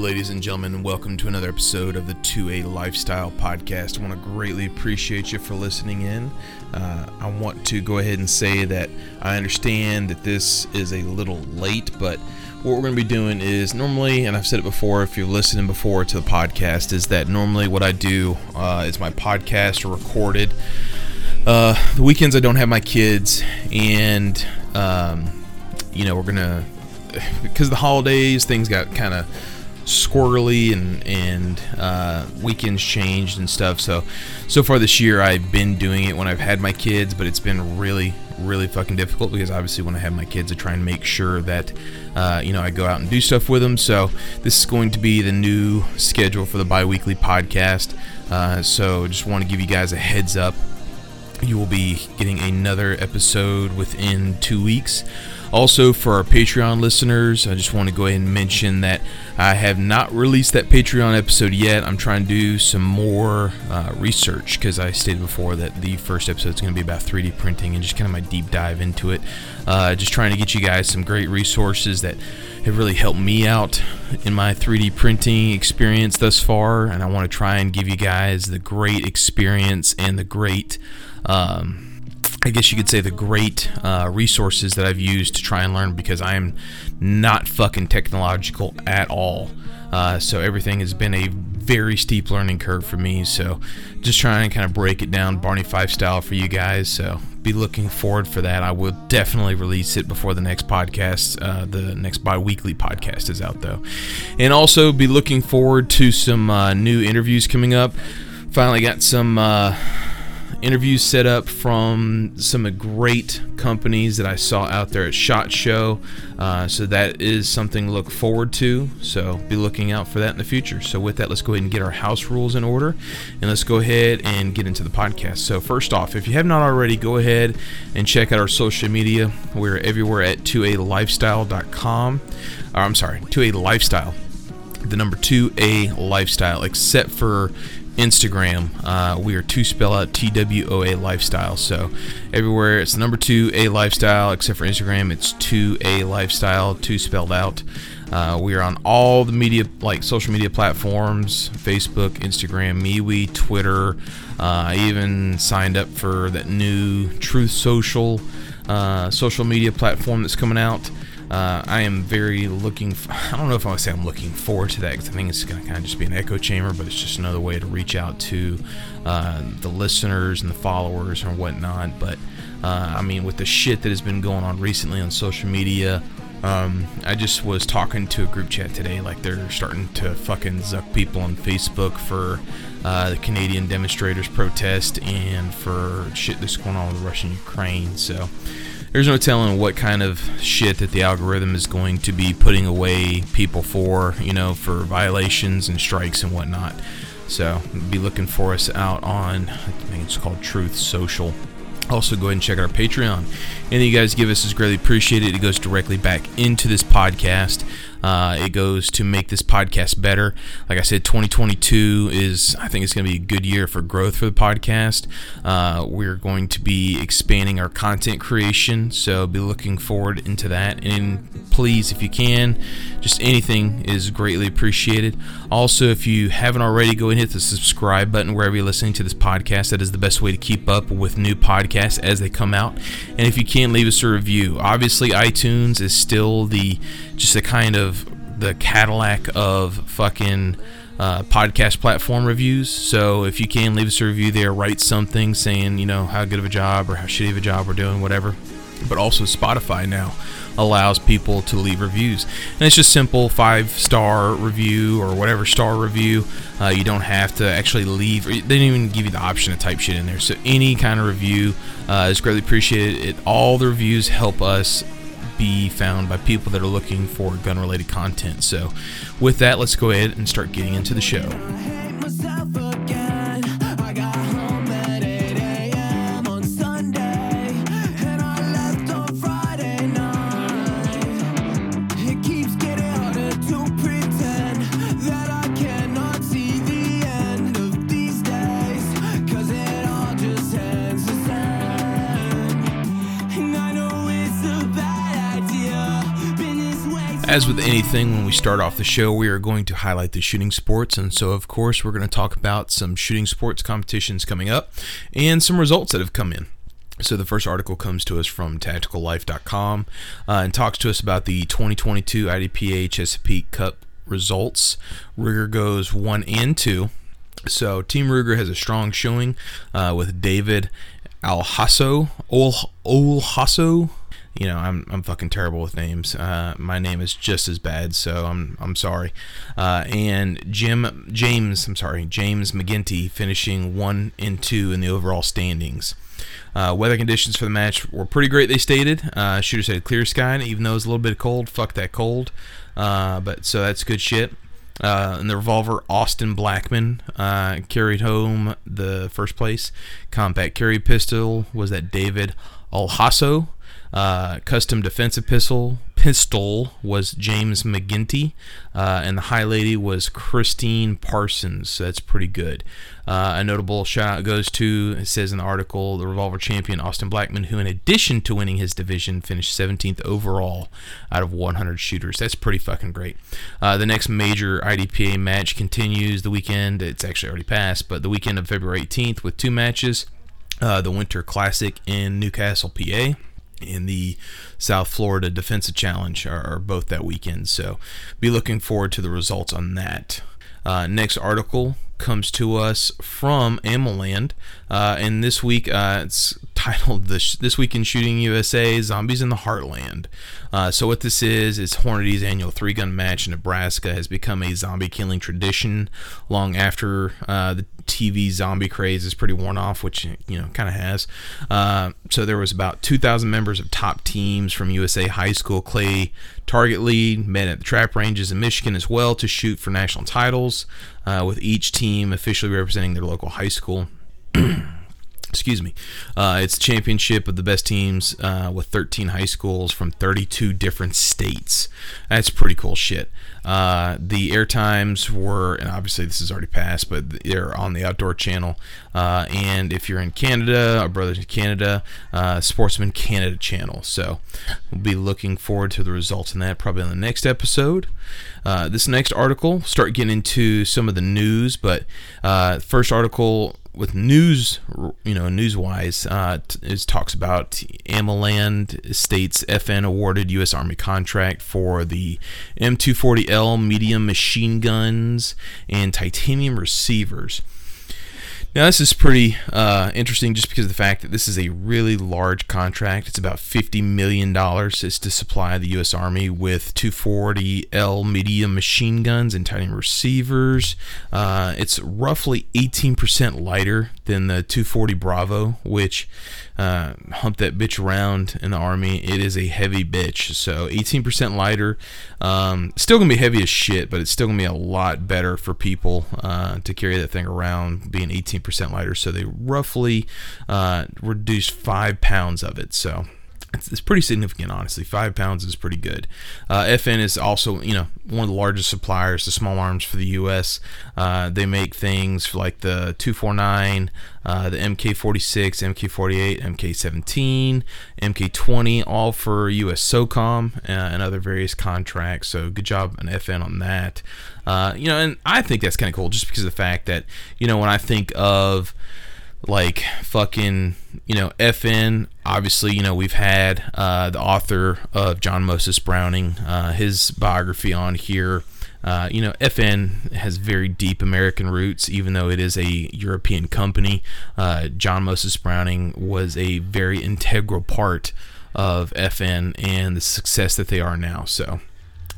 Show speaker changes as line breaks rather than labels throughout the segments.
Ladies and gentlemen, welcome to another episode of the 2A Lifestyle Podcast. I want to greatly appreciate you for listening in. Uh, I want to go ahead and say that I understand that this is a little late, but what we're going to be doing is normally, and I've said it before, if you're listening before to the podcast, is that normally what I do uh, is my podcast are recorded. Uh, the weekends I don't have my kids, and um, you know we're gonna because the holidays things got kind of squirrely and and uh, weekends changed and stuff. So so far this year I've been doing it when I've had my kids, but it's been really really fucking difficult because obviously when I have my kids I try and make sure that uh, you know I go out and do stuff with them. So this is going to be the new schedule for the biweekly podcast. Uh, so just want to give you guys a heads up. You will be getting another episode within two weeks. Also, for our Patreon listeners, I just want to go ahead and mention that I have not released that Patreon episode yet. I'm trying to do some more uh, research because I stated before that the first episode is going to be about 3D printing and just kind of my deep dive into it. Uh, just trying to get you guys some great resources that have really helped me out in my 3D printing experience thus far, and I want to try and give you guys the great experience and the great. Um, I guess you could say the great uh, resources that I've used to try and learn because I am not fucking technological at all. Uh, so everything has been a very steep learning curve for me. So just trying to kind of break it down Barney Fife style for you guys. So be looking forward for that. I will definitely release it before the next podcast. Uh, the next bi-weekly podcast is out though, and also be looking forward to some uh, new interviews coming up. Finally got some uh, interviews set up from some great companies that I saw out there at SHOT Show. Uh, so that is something to look forward to. So be looking out for that in the future. So with that, let's go ahead and get our house rules in order, and let's go ahead and get into the podcast. So first off, if you have not already, go ahead and check out our social media. We're everywhere at 2alifestyle.com. Or, I'm sorry, 2a lifestyle the number 2A lifestyle, except for Instagram. Uh, we are two spell out T W O A lifestyle. So everywhere it's number two A lifestyle, except for Instagram, it's two A lifestyle, two spelled out. Uh, we are on all the media, like social media platforms Facebook, Instagram, MeWe, Twitter. Uh, I even signed up for that new Truth Social uh, social media platform that's coming out. Uh, I am very looking. I don't know if I to say I'm looking forward to that because I think it's going to kind of just be an echo chamber, but it's just another way to reach out to uh, the listeners and the followers and whatnot. But uh, I mean, with the shit that has been going on recently on social media, um, I just was talking to a group chat today. Like they're starting to fucking zuck people on Facebook for uh, the Canadian demonstrators protest and for shit that's going on with Russia and Ukraine. So there's no telling what kind of shit that the algorithm is going to be putting away people for, you know, for violations and strikes and whatnot. So be looking for us out on, I think it's called Truth Social. Also, go ahead and check out our Patreon. Anything you guys give us is greatly appreciated. It goes directly back into this podcast. Uh, it goes to make this podcast better. Like I said, 2022 is, I think it's going to be a good year for growth for the podcast. Uh, we're going to be expanding our content creation, so be looking forward into that. And please, if you can, just anything is greatly appreciated. Also, if you haven't already, go and hit the subscribe button wherever you're listening to this podcast. That is the best way to keep up with new podcasts as they come out. And if you can, leave us a review. Obviously, iTunes is still the just a kind of the Cadillac of fucking uh, podcast platform reviews. So if you can leave us a review there, write something saying you know how good of a job or how shitty of a job we're doing, whatever. But also Spotify now allows people to leave reviews, and it's just simple five star review or whatever star review. Uh, you don't have to actually leave. They didn't even give you the option to type shit in there. So any kind of review uh, is greatly appreciated. It all the reviews help us be found by people that are looking for gun related content. So, with that, let's go ahead and start getting into the show. As with anything, when we start off the show, we are going to highlight the shooting sports. And so, of course, we're going to talk about some shooting sports competitions coming up and some results that have come in. So, the first article comes to us from tacticallife.com uh, and talks to us about the 2022 IDPA Chesapeake Cup results. Ruger goes one and two. So, Team Ruger has a strong showing uh, with David Alhasso, Ol, Olhasso, you know, I'm I'm fucking terrible with names. Uh, my name is just as bad, so I'm I'm sorry. Uh, and Jim James, I'm sorry, James McGinty finishing one and two in the overall standings. Uh, weather conditions for the match were pretty great. They stated uh, shooters had clear sky, even though it was a little bit cold. Fuck that cold. Uh, but so that's good shit. Uh, and the revolver, Austin Blackman uh, carried home the first place. Compact carry pistol was that David Alhasso. Uh, custom defensive pistol pistol was James McGinty, uh, and the High Lady was Christine Parsons. So that's pretty good. Uh, a notable shout out goes to, it says in the article, the revolver champion Austin Blackman, who, in addition to winning his division, finished 17th overall out of 100 shooters. That's pretty fucking great. Uh, the next major IDPA match continues the weekend. It's actually already passed, but the weekend of February 18th with two matches. Uh, the Winter Classic in Newcastle, PA and the South Florida Defensive Challenge are, are, both that weekend. So be looking forward to the results on that. Uh, next article comes to us from AmmoLand, uh, and this week uh, it's titled "This This Week in Shooting USA: Zombies in the Heartland." Uh, so what this is is Hornady's annual three-gun match in Nebraska has become a zombie killing tradition long after uh, the TV zombie craze is pretty worn off, which you know kind of has. Uh, so there was about 2,000 members of top teams from USA High School Clay Target League met at the trap ranges in Michigan as well to shoot for national titles, uh, with each team officially representing their local high school. excuse me. Uh, it's championship of the best teams uh, with 13 high schools from 32 different states. That's pretty cool shit. Uh, the air times were, and obviously this is already passed, but they're on the Outdoor Channel. Uh, and if you're in Canada, our brothers in Canada, uh, Sportsman Canada channel. So we'll be looking forward to the results in that probably on the next episode. Uh, this next article, start getting into some of the news, but first article with news, you know, news wise, uh, it talks about AmmoLand states FN awarded U.S. Army contract for the M240L medium machine guns and titanium receivers. Now, this is pretty uh, interesting just because of the fact that this is a really large contract. It's about $50 million. It's to supply the U.S. Army with 240L medium machine guns and titanium receivers. Uh, it's roughly 18% lighter than the 240 Bravo, which uh, hump that bitch around in the army. It is a heavy bitch. So 18% lighter. Um, still gonna be heavy as shit, but it's still gonna be a lot better for people uh, to carry that thing around, being 18% lighter. So they roughly uh, reduced five pounds of it. So it's, it's, pretty significant, honestly. Five pounds is pretty good. Uh, FN is also, you know, one of the largest suppliers to small arms for the U.S. Uh, they make things like the 249, uh, the MK46, MK48, MK17, MK20, all for U.S. SOCOM uh, and other various contracts. So good job on FN on that. Uh, you know, and I think that's kind of cool just because of the fact that, you know, when I think of like fucking you know FN obviously you know we've had uh, the author of John Moses Browning uh, his biography on here. Uh, you know FN has very deep American roots even though it is a European company. Uh, John Moses Browning was a very integral part of FN and the success that they are now. So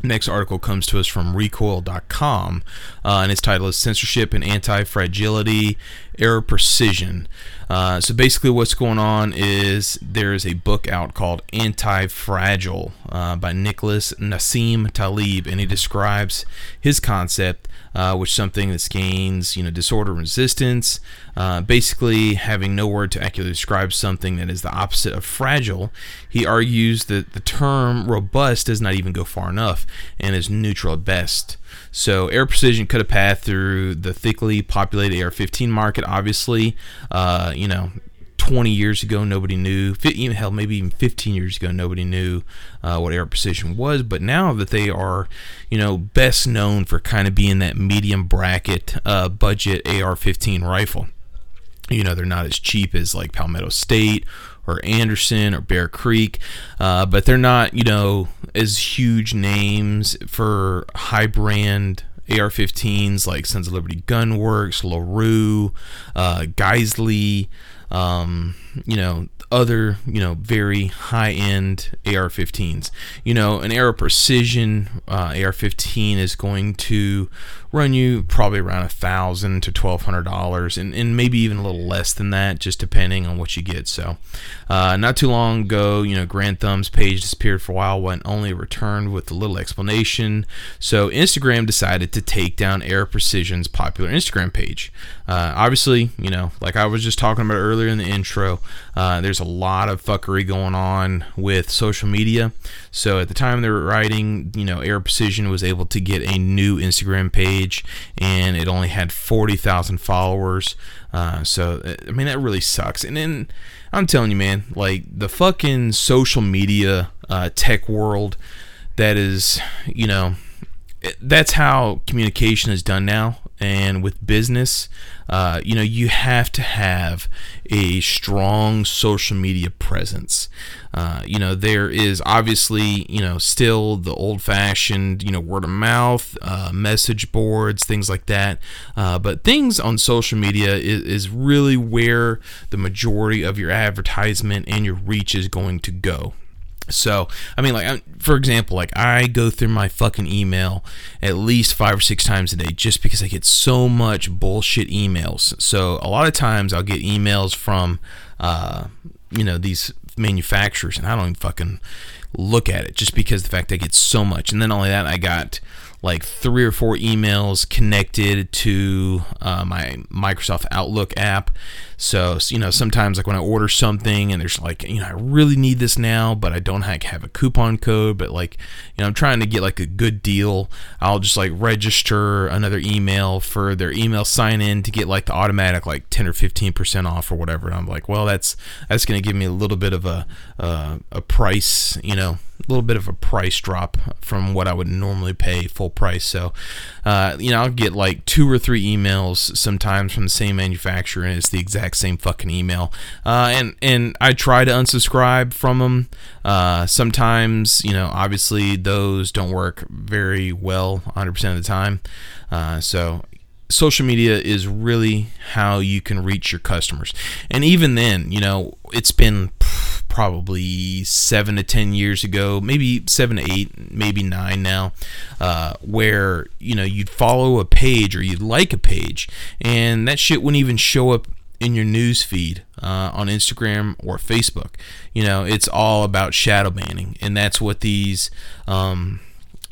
Next article comes to us from recoil.com, uh, and its title is Censorship and Anti Fragility Aero Precision. Uh, so basically, what's going on is there is a book out called Anti Fragile uh, by Nicholas Nassim Taleb, and he describes his concept uh, which something that gains you know disorder resistance. Uh, basically, having no word to accurately describe something that is the opposite of fragile, he argues that the term robust does not even go far enough and is neutral at best. So, Aero Precision cut a path through the thickly populated AR 15 market, obviously. Uh, you know, 20 years ago, nobody knew. Hell, maybe even 15 years ago, nobody knew uh, what Aero Precision was. But now that they are, you know, best known for kind of being that medium bracket uh, budget AR-15 rifle. You know, they're not as cheap as like Palmetto State or Anderson or Bear Creek, uh, but they're not, you know, as huge names for high brand AR-15s like Sons of Liberty Gunworks, LaRue, uh, Geissele, um, you know, other, you know, very high-end AR-15s. You know, an Aero Precision uh, AR-15 is going to run you probably around a thousand to twelve hundred dollars, and and maybe even a little less than that, just depending on what you get. So, uh, not too long ago, you know, Grand Thumb's page disappeared for a while, went only returned with a little explanation. So Instagram decided to take down Aero Precision's popular Instagram page. Uh, obviously, you know, like I was just talking about earlier in the intro, uh, there's a lot of fuckery going on with social media. So at the time they were writing, you know, Aero Precision was able to get a new Instagram page, and it only had 40,000 followers. Uh, so I mean that really sucks. And then I'm telling you, man, like the fucking social media uh, tech world, that is, you know, that's how communication is done now and with business uh, you know you have to have a strong social media presence. Uh, you know there is obviously you know still the old fashioned you know word of mouth uh, message boards things like that. Uh, but things on social media is, is really where the majority of your advertisement and your reach is going to go so, I mean, like, for example, like I go through my fucking email at least five or six times a day just because I get so much bullshit emails. So, a lot of times I'll get emails from, uh, you know, these manufacturers, and I don't even fucking look at it just because the fact I get so much. And then only that, I got like three or four emails connected to uh, my Microsoft Outlook app. So, you know, sometimes like when I order something and there's like, you know, I really need this now, but I don't have a coupon code, but like, you know, I'm trying to get like a good deal. I'll just like register another email for their email sign in to get like the automatic like 10 or 15% off or whatever. And I'm like, well, that's, that's going to give me a little bit of a, uh, a price, you know, a little bit of a price drop from what I would normally pay full price. So, uh, you know, I'll get like two or three emails sometimes from the same manufacturer, and it's the exact same fucking email. Uh, and and I try to unsubscribe from them. Uh, sometimes, you know, obviously those don't work very well 100% of the time. Uh, so social media is really how you can reach your customers. And even then, you know, it's been probably seven to ten years ago, maybe seven to eight, maybe nine now, uh, where you know you'd follow a page or you'd like a page, and that shit wouldn't even show up in your news feed uh, on Instagram or Facebook. You know, it's all about shadow banning, and that's what these um,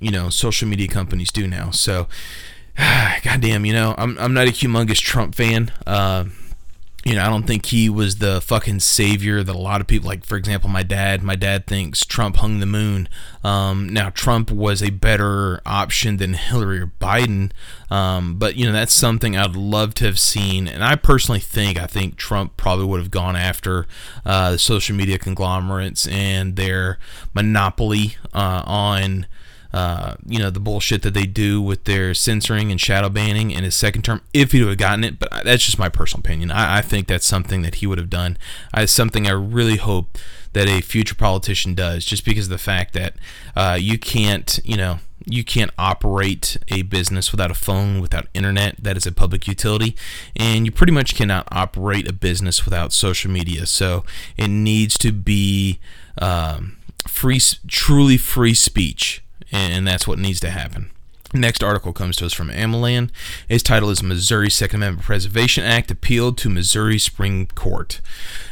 you know social media companies do now. So. Goddamn, you know, I'm, I'm not a humongous Trump fan. Uh, you know, I don't think he was the fucking savior that a lot of people, like, for example, my dad, my dad thinks Trump hung the moon. Um, now, Trump was a better option than Hillary or Biden, um, but, you know, that's something I'd love to have seen. And I personally think, I think Trump probably would have gone after uh, the social media conglomerates and their monopoly uh, on uh, you know, the bullshit that they do with their censoring and shadow banning in his second term, if he would have gotten it. But that's just my personal opinion. I, I think that's something that he would have done. It's something I really hope that a future politician does, just because of the fact that uh, you can't, you know, you can't operate a business without a phone, without internet. That is a public utility. And you pretty much cannot operate a business without social media. So it needs to be um, free, truly free speech and that's what needs to happen. Next article comes to us from AmmoLand. Its title is Missouri Second Amendment Preservation Act appealed to Missouri Supreme Court.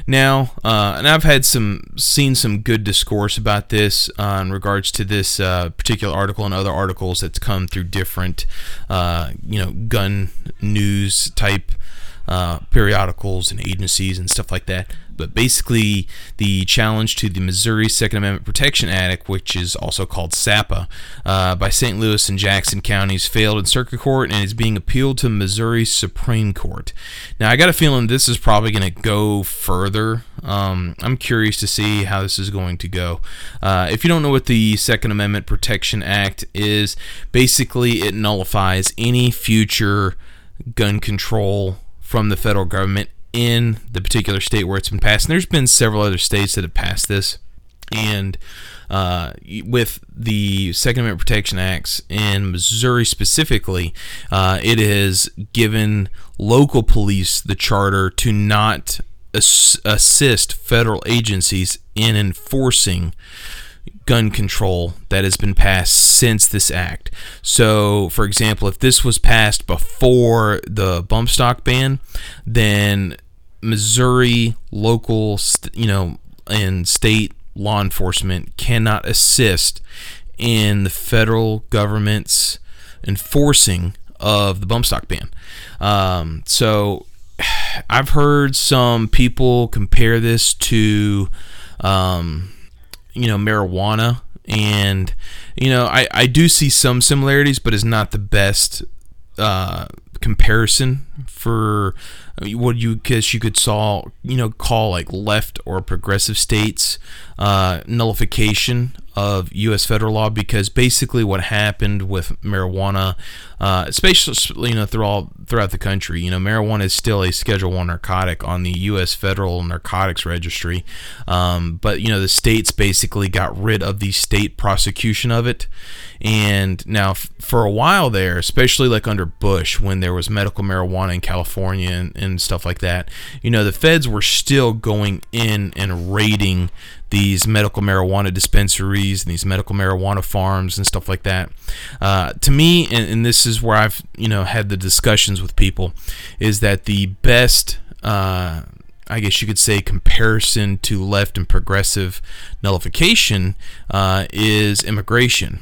Now, uh, and I've had some seen some good discourse about this uh, in regards to this uh, particular article and other articles that's come through different, uh, you know, gun news type uh, periodicals and agencies and stuff like that. But basically, the challenge to the Missouri Second Amendment Protection Act, which is also called SAPA, uh, by St. Louis and Jackson counties, failed in circuit court and is being appealed to Missouri Supreme Court. Now, I got a feeling this is probably going to go further. Um, I'm curious to see how this is going to go. Uh, if you don't know what the Second Amendment Protection Act is, basically it nullifies any future gun control from the federal government in the particular state where it's been passed. And there's been several other states that have passed this. And uh, with the Second Amendment Protection Acts in Missouri specifically, uh, it has given local police the charter to not ass- assist federal agencies in enforcing gun control that has been passed since this act. So, for example, if this was passed before the bump stock ban, then Missouri local, you know, and state law enforcement cannot assist in the federal government's enforcing of the bump stock ban. Um, so, I've heard some people compare this to um, you know marijuana. And you know I, I do see some similarities but it's not the best uh, comparison for what you guess you could saw you know call like left or progressive states uh, nullification of U.S. federal law because basically what happened with marijuana, uh, especially you know throughout throughout the country, you know marijuana is still a Schedule One narcotic on the U.S. Federal Narcotics Registry, um, but you know the states basically got rid of the state prosecution of it, and now f- for a while there, especially like under Bush when there was medical marijuana in California and, and stuff like that, you know the feds were still going in and raiding these medical marijuana dispensaries and these medical marijuana farms and stuff like that. Uh, to me, and, and, this is where I've you know had the discussions with people, is that the best. Uh, I guess you could say comparison to left and progressive nullification uh, is immigration.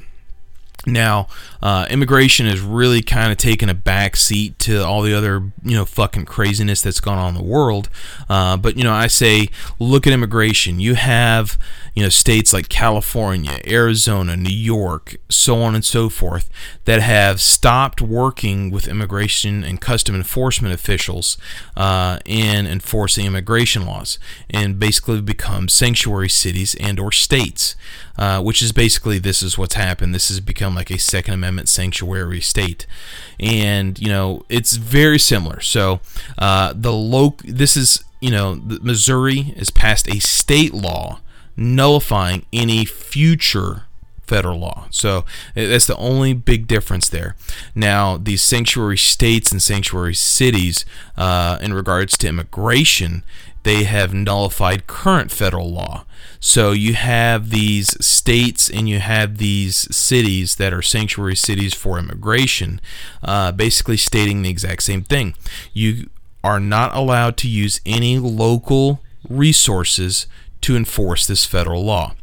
Now, uh, immigration has really kind of taken a back seat to all the other, you know, fucking craziness that's gone on in the world. Uh, but, you know, I say look at immigration. You have, you know, states like California, Arizona, New York, so on and so forth, that have stopped working with immigration and custom enforcement officials uh, in enforcing immigration laws and basically become sanctuary cities and or states. Uh, which is basically this is what's happened. This has become like a Second Amendment sanctuary state, and you know it's very similar. So uh, the loc this is you know Missouri has passed a state law nullifying any future federal law. So that's the only big difference there. Now, these sanctuary states and sanctuary cities, uh, in regards to immigration, they have nullified current federal law. So you have these states and you have these cities that are sanctuary cities for immigration, uh, basically stating the exact same thing. You are not allowed to use any local resources to enforce this federal law.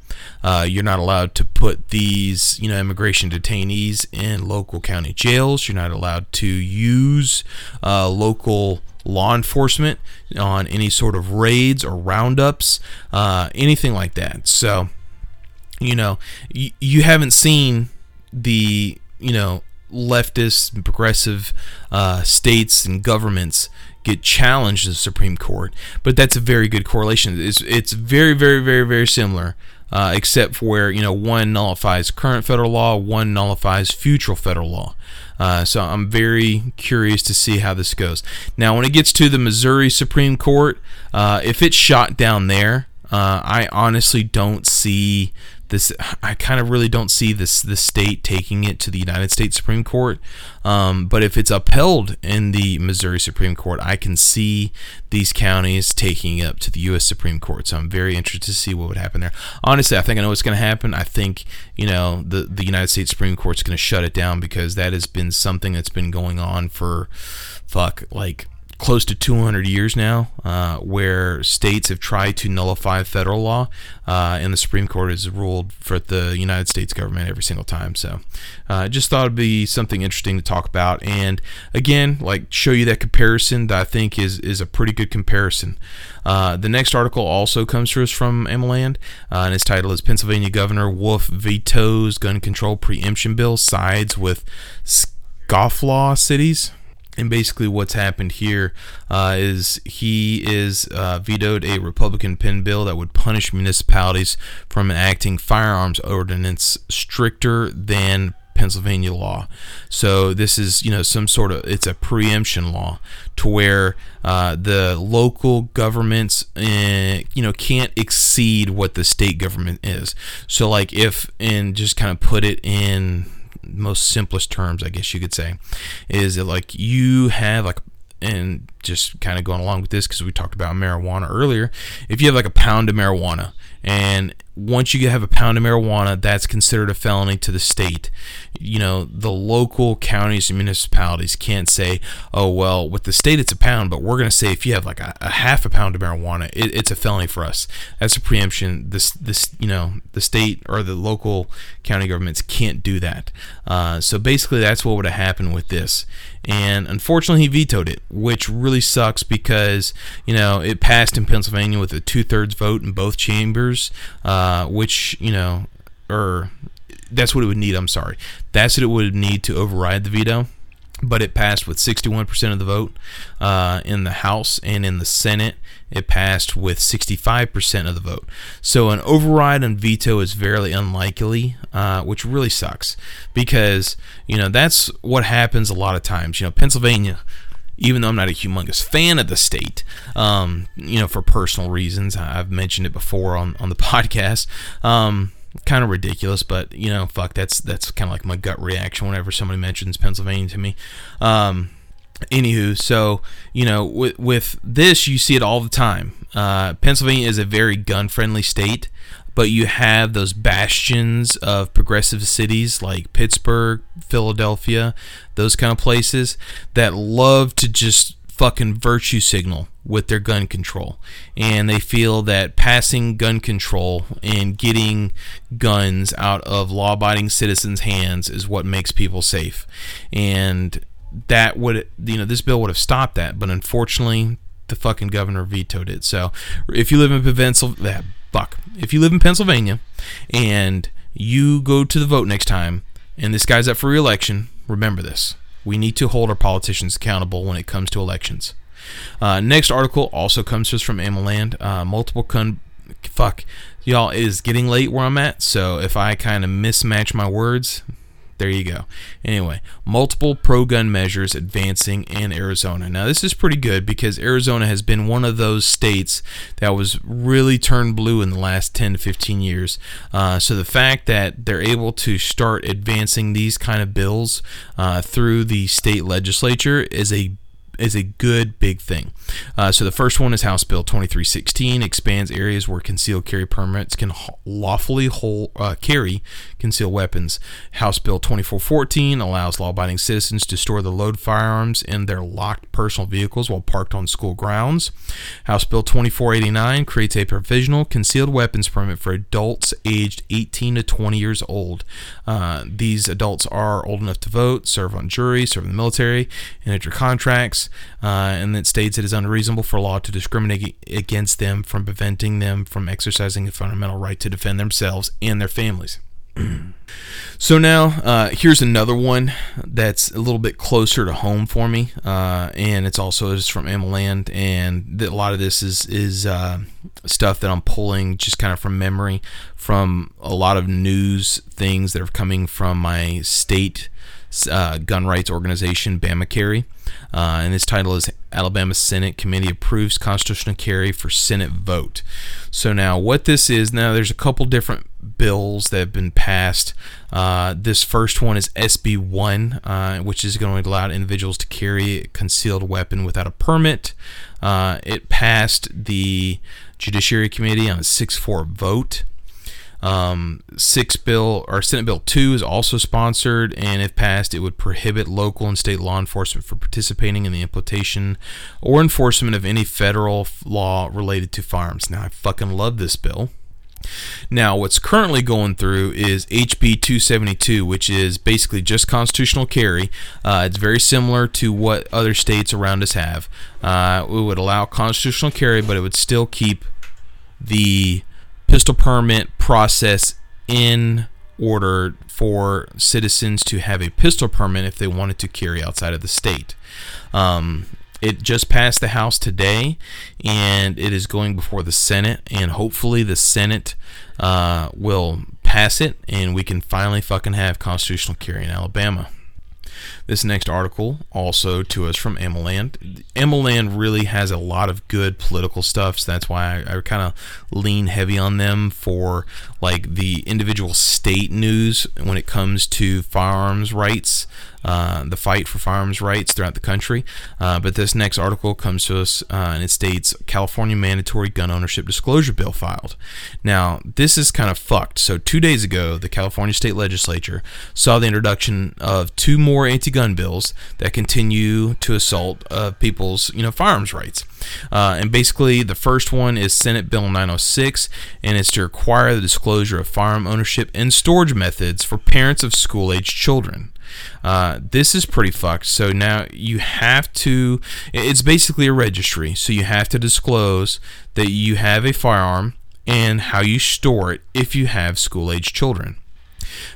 Uh, you're not allowed to put these, you know, immigration detainees in local county jails. You're not allowed to use uh, local law enforcement on any sort of raids or roundups, uh, anything like that. So, you know, you, you haven't seen the, you know, leftist, progressive uh, states and governments get challenged in the Supreme Court, but that's a very good correlation. It's, it's very, very, very, very similar. Uh, except for where you know one nullifies current federal law, one nullifies future federal law. Uh, so I'm very curious to see how this goes. Now, when it gets to the Missouri Supreme Court, uh, if it's shot down there, uh, I honestly don't see this. I kind of really don't see this the state taking it to the United States Supreme Court. Um, but if it's upheld in the Missouri Supreme Court, I can see these counties taking it up to the U.S. Supreme Court. So I'm very interested to see what would happen there. Honestly, I think I know what's going to happen. I think you know the the United States Supreme Court's going to shut it down because that has been something that's been going on for fuck like close to 200 years now, uh, where states have tried to nullify federal law, uh, and the Supreme Court has ruled for the United States government every single time. So, uh, just thought it'd be something interesting to talk about, and again, like show you that comparison that I think is is a pretty good comparison. Uh, the next article also comes to us from AmmoLand, uh, and its title is Pennsylvania Governor Wolf vetoes gun control preemption bill, sides with scofflaw cities. And basically, what's happened here uh, is he is uh, vetoed a Republican pen bill that would punish municipalities from enacting firearms ordinance stricter than Pennsylvania law. So this is you know some sort of it's a preemption law to where uh, the local governments uh, you know can't exceed what the state government is. So like if and just kind of put it in most simplest terms, I guess you could say, is that like you have like and just kind of going along with this because we talked about marijuana earlier. If you have like a pound of marijuana and once you have a pound of marijuana, that's considered a felony to the state. You know, the local counties and municipalities can't say, oh, well, with the state it's a pound, but we're going to say if you have like a, a, half a pound of marijuana, it, it's a felony for us. That's a preemption. This, this, you know, the state or the local county governments can't do that. Uh, so basically, that's what would have happened with this. And unfortunately, he vetoed it, which really sucks because, you know, it passed in Pennsylvania with a two thirds vote in both chambers. Uh, which you know, or that's what it would need. I'm sorry, that's what it would need to override the veto. But it passed with 61% of the vote uh, in the House and in the Senate. It passed with 65% of the vote. So an override and veto is very unlikely, uh, which really sucks because you know that's what happens a lot of times. You know, Pennsylvania even though I'm not a humongous fan of the state, um, you know, for personal reasons. I've mentioned it before on, on the podcast. Um, kind of ridiculous, but you know, fuck, that's that's kind of like my gut reaction whenever somebody mentions Pennsylvania to me. Um, anywho, so you know, with with this, you see it all the time. Uh, Pennsylvania is a very gun friendly state but you have those bastions of progressive cities like Pittsburgh, Philadelphia, those kind of places that love to just fucking virtue signal with their gun control. And they feel that passing gun control and getting guns out of law abiding citizens' hands is what makes people safe. And that would, you know, this bill would have stopped that. But unfortunately, the fucking governor vetoed it. So if you live in Pennsylvania, fuck. If you live in Pennsylvania and you go to the vote next time and this guy's up for re-election, remember this. We need to hold our politicians accountable when it comes to elections. Uh, next article also comes to us from AmmoLand. Uh, multiple con. Fuck. Y'all, it is getting late where I'm at, so if I kind of mismatch my words, there you go. Anyway, multiple pro gun measures advancing in Arizona. Now, this is pretty good because Arizona has been one of those states that was really turned blue in the last 10 to 15 years. Uh, so, the fact that they're able to start advancing these kind of bills uh, through the state legislature is a is a good big thing. Uh, so the first one is House Bill 2316 expands areas where concealed carry permits can lawfully hold, uh, carry concealed weapons. House Bill 2414 allows law-abiding citizens to store the load firearms in their locked personal vehicles while parked on school grounds. House Bill 2489 creates a provisional concealed weapons permit for adults aged 18 to 20 years old. Uh, these adults are old enough to vote, serve on juries, serve in the military, and enter contracts uh, and it states it is unreasonable for law to discriminate against them from preventing them from exercising a fundamental right to defend themselves and their families. so now uh, here's another one that's a little bit closer to home for me, uh, and it's also just from AmmoLand, and a lot of this is is uh, stuff that I'm pulling just kind of from memory from a lot of news things that are coming from my state uh, gun rights organization, Bama Carry. Uh, and his title is Alabama Senate Committee Approves Constitutional Carry for Senate Vote. So now, what this is now, there's a couple different bills that have been passed. Uh, this first one is SB 1, uh, which is going to allow individuals to carry a concealed weapon without a permit. Uh, it passed the Judiciary Committee on a 6 4 vote. Um, six bill or Senate Bill two is also sponsored, and if passed, it would prohibit local and state law enforcement from participating in the implementation or enforcement of any federal law related to firearms. Now, I fucking love this bill. Now, what's currently going through is HB 272, which is basically just constitutional carry. Uh, it's very similar to what other states around us have. Uh, it would allow constitutional carry, but it would still keep the pistol permit process in order for citizens to have a pistol permit if they wanted to carry outside of the state. Um, it just passed the House today, and it is going before the Senate, and hopefully the Senate uh, will pass it, and we can finally fucking have constitutional carry in Alabama. This next article, also to us from AmmoLand. AmmoLand really has a lot of good political stuff, so that's why I, I kind of lean heavy on them for like the individual state news when it comes to firearms rights uh, the fight for firearms rights throughout the country. Uh, but this next article comes to us uh, and it states California mandatory gun ownership disclosure bill filed. Now, this is kind of fucked. So, two days ago, the California state legislature saw the introduction of two more anti gun bills that continue to assault uh, people's you know, firearms rights. And basically, the first one is Senate Bill 906, and it's to require the disclosure of firearm ownership and storage methods for parents of school age children. Uh, this is pretty fucked. So now you have to, it's basically a registry. So you have to disclose that you have a firearm and how you store it if you have school age children.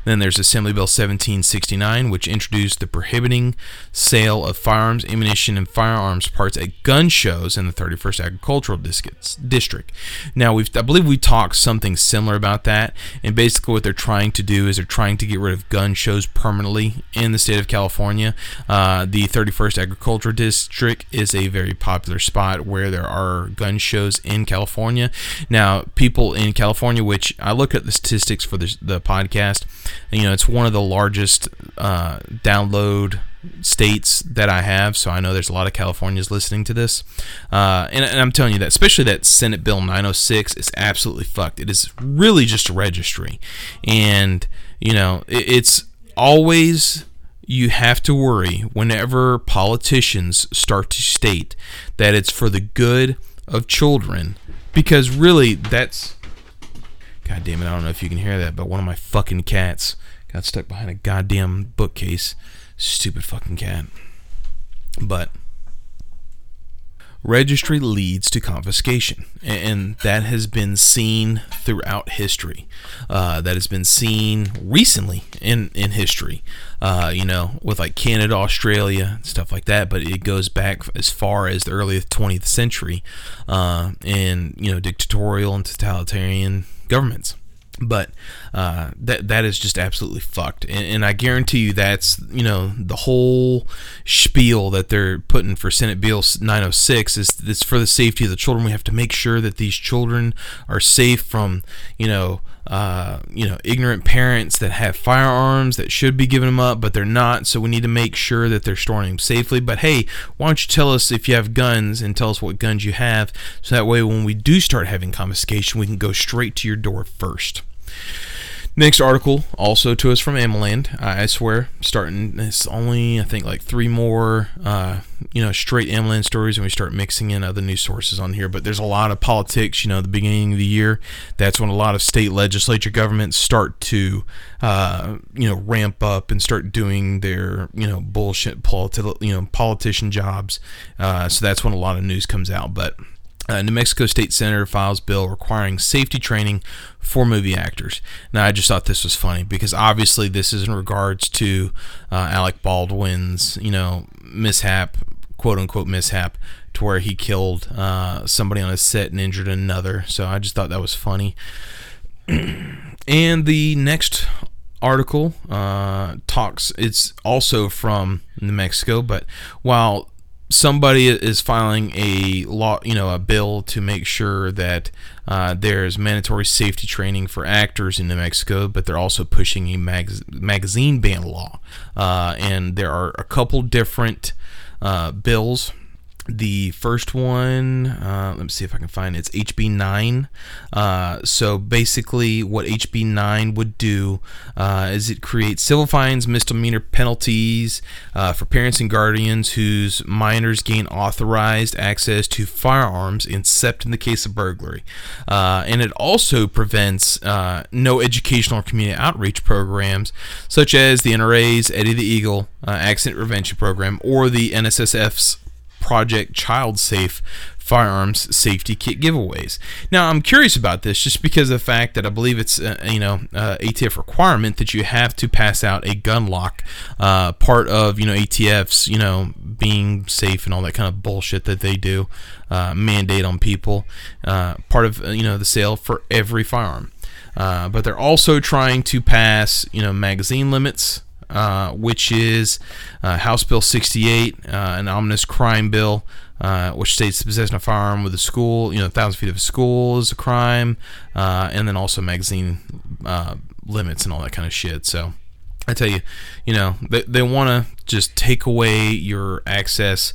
Then there's Assembly Bill 1769, which introduced the prohibiting sale of firearms, ammunition, and firearms parts at gun shows in the 31st Agricultural District. Now, we've, I believe we talked something similar about that, and basically what they're trying to do is they're trying to get rid of gun shows permanently in the state of California. Uh, the 31st Agricultural District is a very popular spot where there are gun shows in California. Now, people in California, which I look at the statistics for the, the podcast, you know, it's one of the largest uh, download states that I have, so I know there's a lot of Californians listening to this. Uh, and, and, I'm telling you that, especially that Senate Bill 906 is absolutely fucked. It is really just a registry. And, you know, it, it's always. You have to worry whenever politicians start to state that it's for the good of children, because really that's God damn it, I don't know if you can hear that, but one of my fucking cats got stuck behind a goddamn bookcase. Stupid fucking cat. But registry leads to confiscation, and that has been seen throughout history. Uh, that has been seen recently in in history. Uh, you know, with like Canada, Australia, stuff like that. But it goes back as far as the early 20th century, uh, and you know, dictatorial and totalitarian governments. But uh, that that is just absolutely fucked, and, and, I guarantee you that's you know the whole spiel that they're putting for Senate Bill 906 is it's for the safety of the children. We have to make sure that these children are safe from you know uh, you know, ignorant parents that have firearms that should be giving them up, but they're not. So we need to make sure that they're storing them safely. But hey, why don't you tell us if you have guns and tell us what guns you have, so that way when we do start having confiscation, we can go straight to your door first. Next article, also to us from AmmoLand. I swear, starting it's only I think like three more, uh, you know, straight AmmoLand stories, and we start mixing in other news sources on here. But there's a lot of politics. You know, the beginning of the year, that's when a lot of state legislature governments start to, uh, you know, ramp up and start doing their, you know, bullshit politi- you know, politician jobs. Uh, so that's when a lot of news comes out. But uh, New Mexico State Senator files bill requiring safety training for movie actors. Now, I just thought this was funny because obviously this is in regards to uh, Alec Baldwin's, you know, mishap, quote unquote mishap, to where he killed uh, somebody on a set and injured another. So I just thought that was funny. and the next article uh, talks, it's also from New Mexico, but while somebody is filing a law, you know, a bill to make sure that uh, there's mandatory safety training for actors in New Mexico, but they're also pushing a mag- magazine ban law. Uh, and there are a couple different uh, bills the first one, uh, let me see if I can find it. It's HB 9. Uh, so basically, what HB 9 would do uh, is it creates civil fines, misdemeanor penalties uh, for parents and guardians whose minors gain authorized access to firearms, except in the case of burglary. Uh, and it also prevents uh, no educational or community outreach programs, such as the NRA's Eddie the Eagle Accident Prevention Program or the NSSF's Project Child Safe firearms safety kit giveaways. Now, I'm curious about this just because of the fact that I believe it's uh, you know uh, ATF requirement that you have to pass out a gun lock, uh, part of you know ATF's you know being safe and all that kind of bullshit that they do uh, mandate on people, uh, part of you know the sale for every firearm. Uh, but they're also trying to pass you know magazine limits uh, which is uh, House Bill 68, uh, an ominous crime bill, uh, which states the possession of firearm with a school, you know, a thousand feet of a school is a crime, uh, and then also magazine limits and all that kind of shit. So. I tell you, you know, they, they want to just take away your access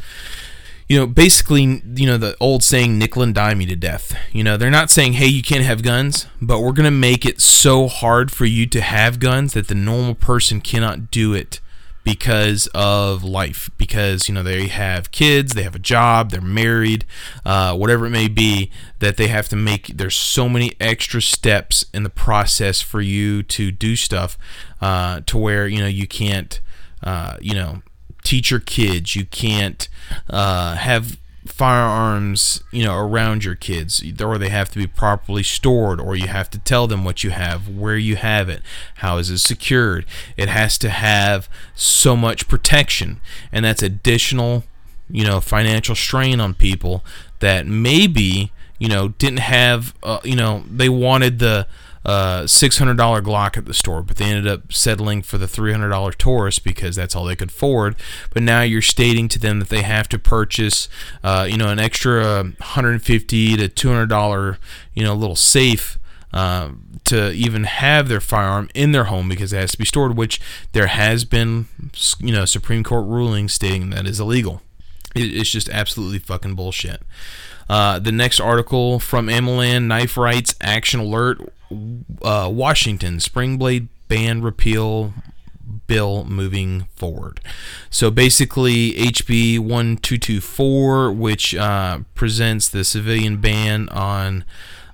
you know, basically, you know, the old saying, nickel and dime you to death. You know, they're not saying, hey, you can't have guns, but we're going to make it so hard for you to have guns that the normal person cannot do it because of life. Because, you know, they have kids, they have a job, they're married, uh, whatever it may be, that they have to make. There's so many extra steps in the process for you to do stuff uh, to where, you know, you can't, uh, you know, teach your kids. You can't uh, have firearms, you know, around your kids, or they have to be properly stored, or you have to tell them what you have, where you have it, how is it secured. It has to have so much protection, and that's additional, you know, financial strain on people that maybe, you know, didn't have, uh, you know, they wanted the uh, $600 Glock at the store, but they ended up settling for the $300 Taurus because that's all they could afford. But now you're stating to them that they have to purchase, uh, you know, an extra 150 to $200, you know, little safe. Uh, to even have their firearm in their home because it has to be stored, which there has been, you know, Supreme Court ruling stating that is illegal. it's just absolutely fucking bullshit. Uh, the next article from AmmoLand Knife Rights Action Alert uh, Washington Spring Blade ban repeal bill moving forward. So basically, HB 1224, which uh, presents the civilian ban on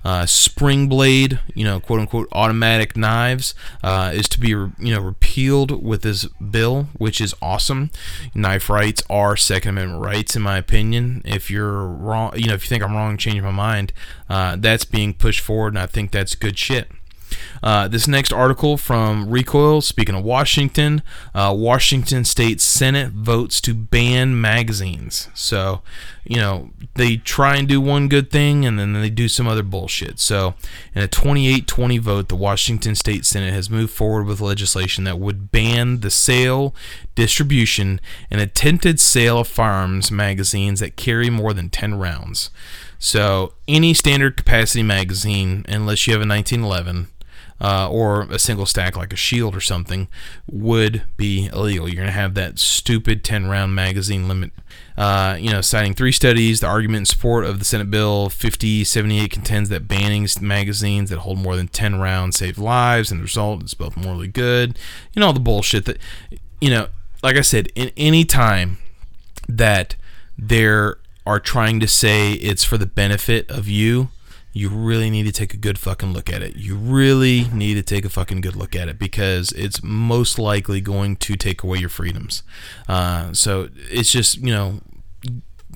uh, spring blade, you know, quote unquote automatic knives, uh, is to be you know repealed with this bill, which is awesome. Knife rights are Second Amendment rights, in my opinion. If you're wrong, you know, if you think I'm wrong, change my mind. Uh, that's being pushed forward, and I think that's good shit. Uh, this next article from Recoil, speaking of Washington, uh, Washington State Senate votes to ban magazines. So, you know, they try and do one good thing and then they do some other bullshit. So, in a 28 20 vote, the Washington State Senate has moved forward with legislation that would ban the sale, distribution, and attempted sale of firearms magazines that carry more than 10 rounds. So, any standard capacity magazine, unless you have a 1911, uh, or a single stack like a shield or something would be illegal. You're going to have that stupid 10 round magazine limit. Uh, you know, citing three studies, the argument in support of the Senate Bill 5078 contends that banning magazines that hold more than 10 rounds save lives, and the result is both morally good. You know, all the bullshit that, you know, like I said, in any time that there are trying to say it's for the benefit of you, you really need to take a good fucking look at it. You really need to take a fucking good look at it because it's most likely going to take away your freedoms. Uh, so it's just, you know,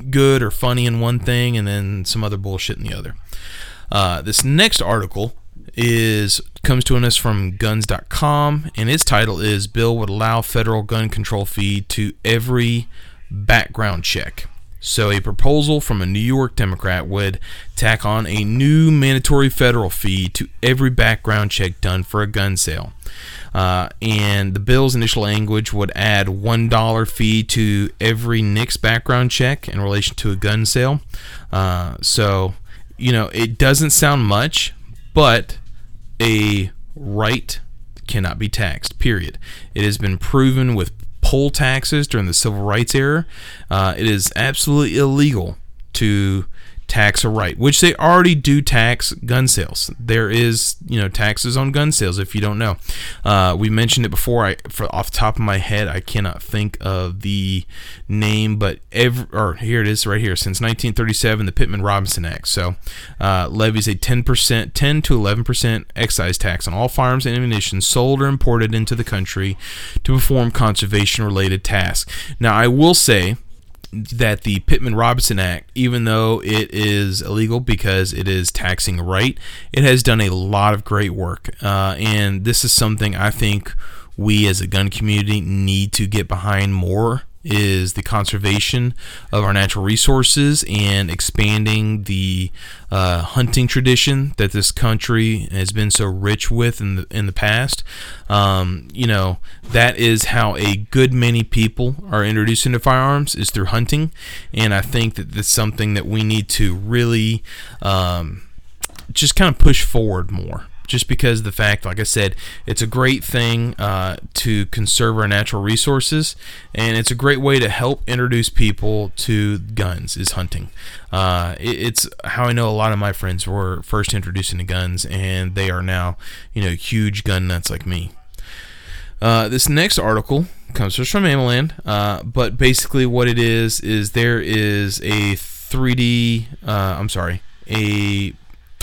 good or funny in one thing and then some other bullshit in the other. Uh, this next article is comes to us from guns.com and its title is bill would allow federal gun control fee to every background check so, a proposal from a New York Democrat would tack on a new mandatory federal fee to every background check done for a gun sale. Uh, and the bill's initial language would add $1 fee to every NICS background check in relation to a gun sale. Uh, so, you know, it doesn't sound much, but a right cannot be taxed, period. It has been proven with poll taxes during the civil rights era, uh, it is absolutely illegal to tax a right, which they already do tax gun sales. There is, you know, taxes on gun sales. If you don't know, uh, we mentioned it before. I, for off the top of my head, I cannot think of the name, but every or here it is right here. Since 1937, the Pittman Robertson Act so uh, levies a 10 percent, 10 to 11 percent excise tax on all firearms and ammunition sold or imported into the country to perform conservation-related tasks. Now, I will say that the Pittman Robertson Act, even though it is illegal because it is taxing right, it has done a lot of great work. Uh, and this is something I think we as a gun community need to get behind more is the conservation of our natural resources and expanding the uh, hunting tradition that this country has been so rich with in the in the past. Um, you know that is how a good many people are introduced into firearms is through hunting, and I think that that's something that we need to really um, just kind of push forward more just because of the fact, like I said, it's a great thing uh, to conserve our natural resources, and it's a great way to help introduce people to guns is hunting. Uh, it, it's how I know a lot of my friends were first introduced into guns, and they are now, you know, huge gun nuts like me. Uh, this next article comes from AmmoLand, uh, but basically what it is is there is a 3D, uh, I'm sorry, a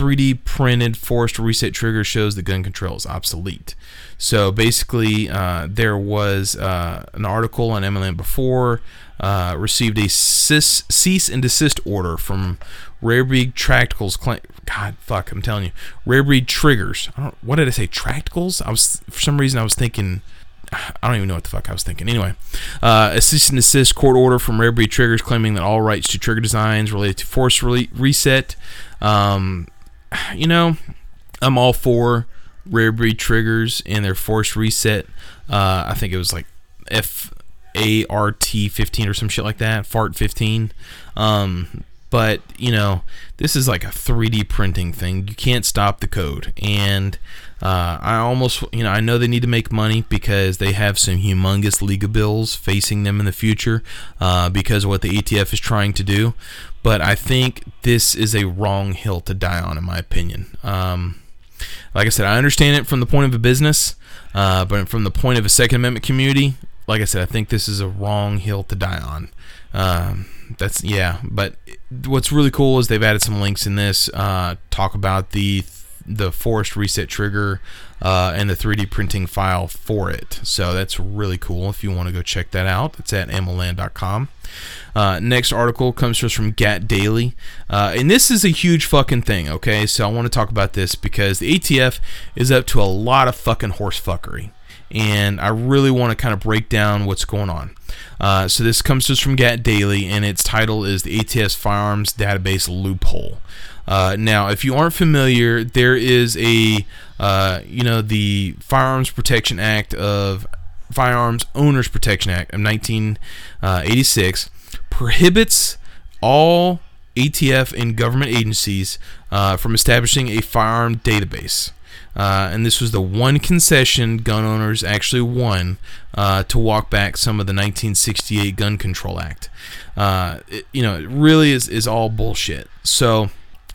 3D printed forced reset trigger shows the gun control is obsolete. So basically, uh, there was uh, an article on AmmoLand before uh, received a cease, cease and desist order from Rare Breed Tracticals. God, fuck, I'm telling you, Rare Breed Triggers. what did I say? Tracticals? I was for some reason I was thinking. I don't even know what the fuck I was thinking. Anyway, uh, a cease and desist court order from Rare Breed Triggers claiming that all rights to trigger designs related to force re- reset um, you know, I'm all for rare breed triggers and their forced reset. Uh, I think it was like F A R T 15 or some shit like that, Fart 15. Um, but you know, this is like a 3D printing thing. You can't stop the code, and uh, I almost, you know, I know they need to make money because they have some humongous legal bills facing them in the future uh, because of what the ETF is trying to do. But I think this is a wrong hill to die on, in my opinion. Um, like I said, I understand it from the point of a business, uh, but from the point of a Second Amendment community, like I said, I think this is a wrong hill to die on. Um, that's yeah, but what's really cool is they've added some links in this. Uh, talk about the the forced reset trigger uh, and the 3D printing file for it. So that's really cool. If you want to go check that out, it's at ammoland.com. Uh, next article comes to us from Gat Daily, uh, and this is a huge fucking thing. Okay, so I want to talk about this because the ATF is up to a lot of fucking horse fuckery, and I really want to kind of break down what's going on. Uh, so this comes to us from Gat Daily, and its title is the ATF Firearms Database Loophole. Uh, now, if you aren't familiar, there is a uh, you know the Firearms Protection Act of Firearms Owners Protection Act of 1986 prohibits all ATF and government agencies uh, from establishing a firearm database. Uh, and this was the one concession gun owners actually won uh, to walk back some of the 1968 Gun Control Act. Uh, it, you know, it really is, is all bullshit. So,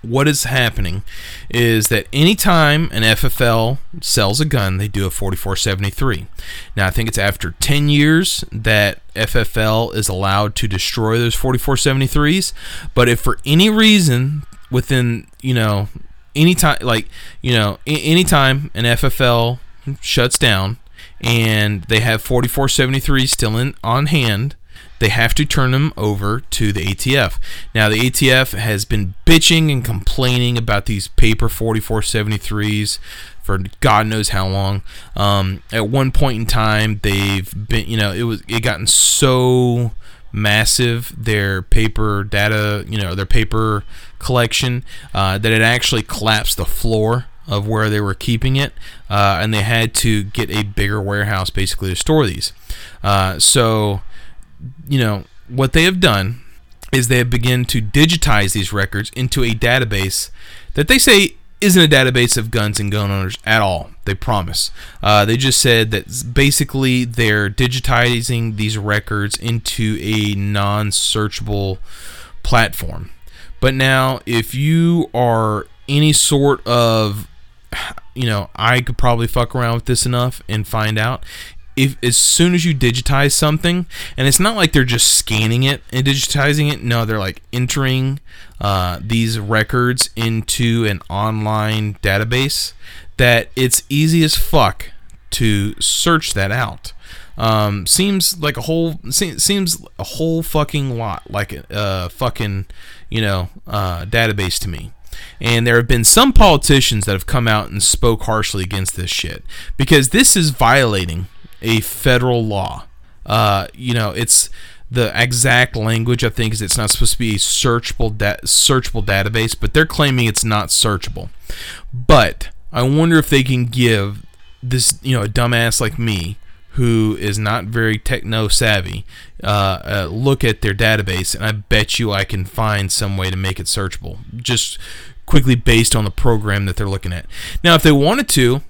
what is happening is that anytime an FFL sells a gun, they do a 4473. Now, I think it's after 10 years that FFL is allowed to destroy those 4473s. But if for any reason within, you know, any time, like, you know, anytime an FFL shuts down and they have 4473 still in on hand, they have to turn them over to the ATF. Now, the ATF has been bitching and complaining about these paper 4473s for God knows how long. Um, at one point in time, they've been, you know, it was it gotten so massive their paper data, you know, their paper collection uh, that it actually collapsed the floor of where they were keeping it, uh, and they had to get a bigger warehouse basically to store these. Uh, so you know, what they have done is they have begun to digitize these records into a database that they say isn't a database of guns and gun owners at all. They promise. Uh, they just said that basically they're digitizing these records into a non-searchable platform. But now, if you are any sort of, you know, I could probably fuck around with this enough and find out if as soon as you digitize something, and it's not like they're just scanning it and digitizing it. No, they're like entering uh, these records into an online database. That it's easy as fuck to search that out. Um, seems like a whole seems a whole fucking lot like a fucking you know uh, database to me. And there have been some politicians that have come out and spoke harshly against this shit because this is violating a federal law. Uh, you know, it's the exact language I think is it's not supposed to be a searchable da- searchable database, but they're claiming it's not searchable. But I wonder if they can give this, you know, a dumbass like me who is not very techno savvy uh, uh, look at their database, and I bet you I can find some way to make it searchable, just quickly based on the program that they're looking at. Now, if they wanted to,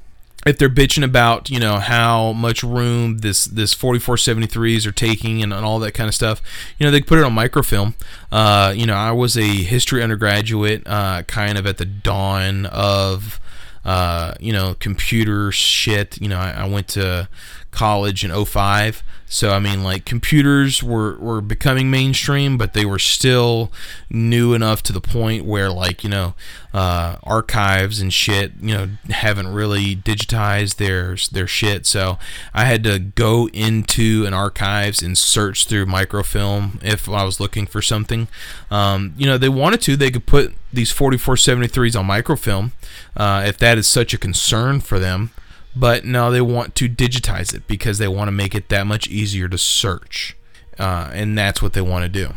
if they're bitching about you know how much room this this 4473s are taking and, and all that kind of stuff you know they put it on microfilm. Uh, you know i was a history undergraduate uh, kind of at the dawn of uh, you know computer shit. You know I, I went to college in 05 so I mean, like computers were were becoming mainstream, but they were still new enough to the point where like you know uh, archives and shit you know haven't really digitized their their shit. So I had to go into an archives and search through microfilm if I was looking for something. Um, you know, they wanted to, they could put these 4473s on microfilm uh, if that is such a concern for them but now they want to digitize it because they want to make it that much easier to search. Uh, and that's what they want to do.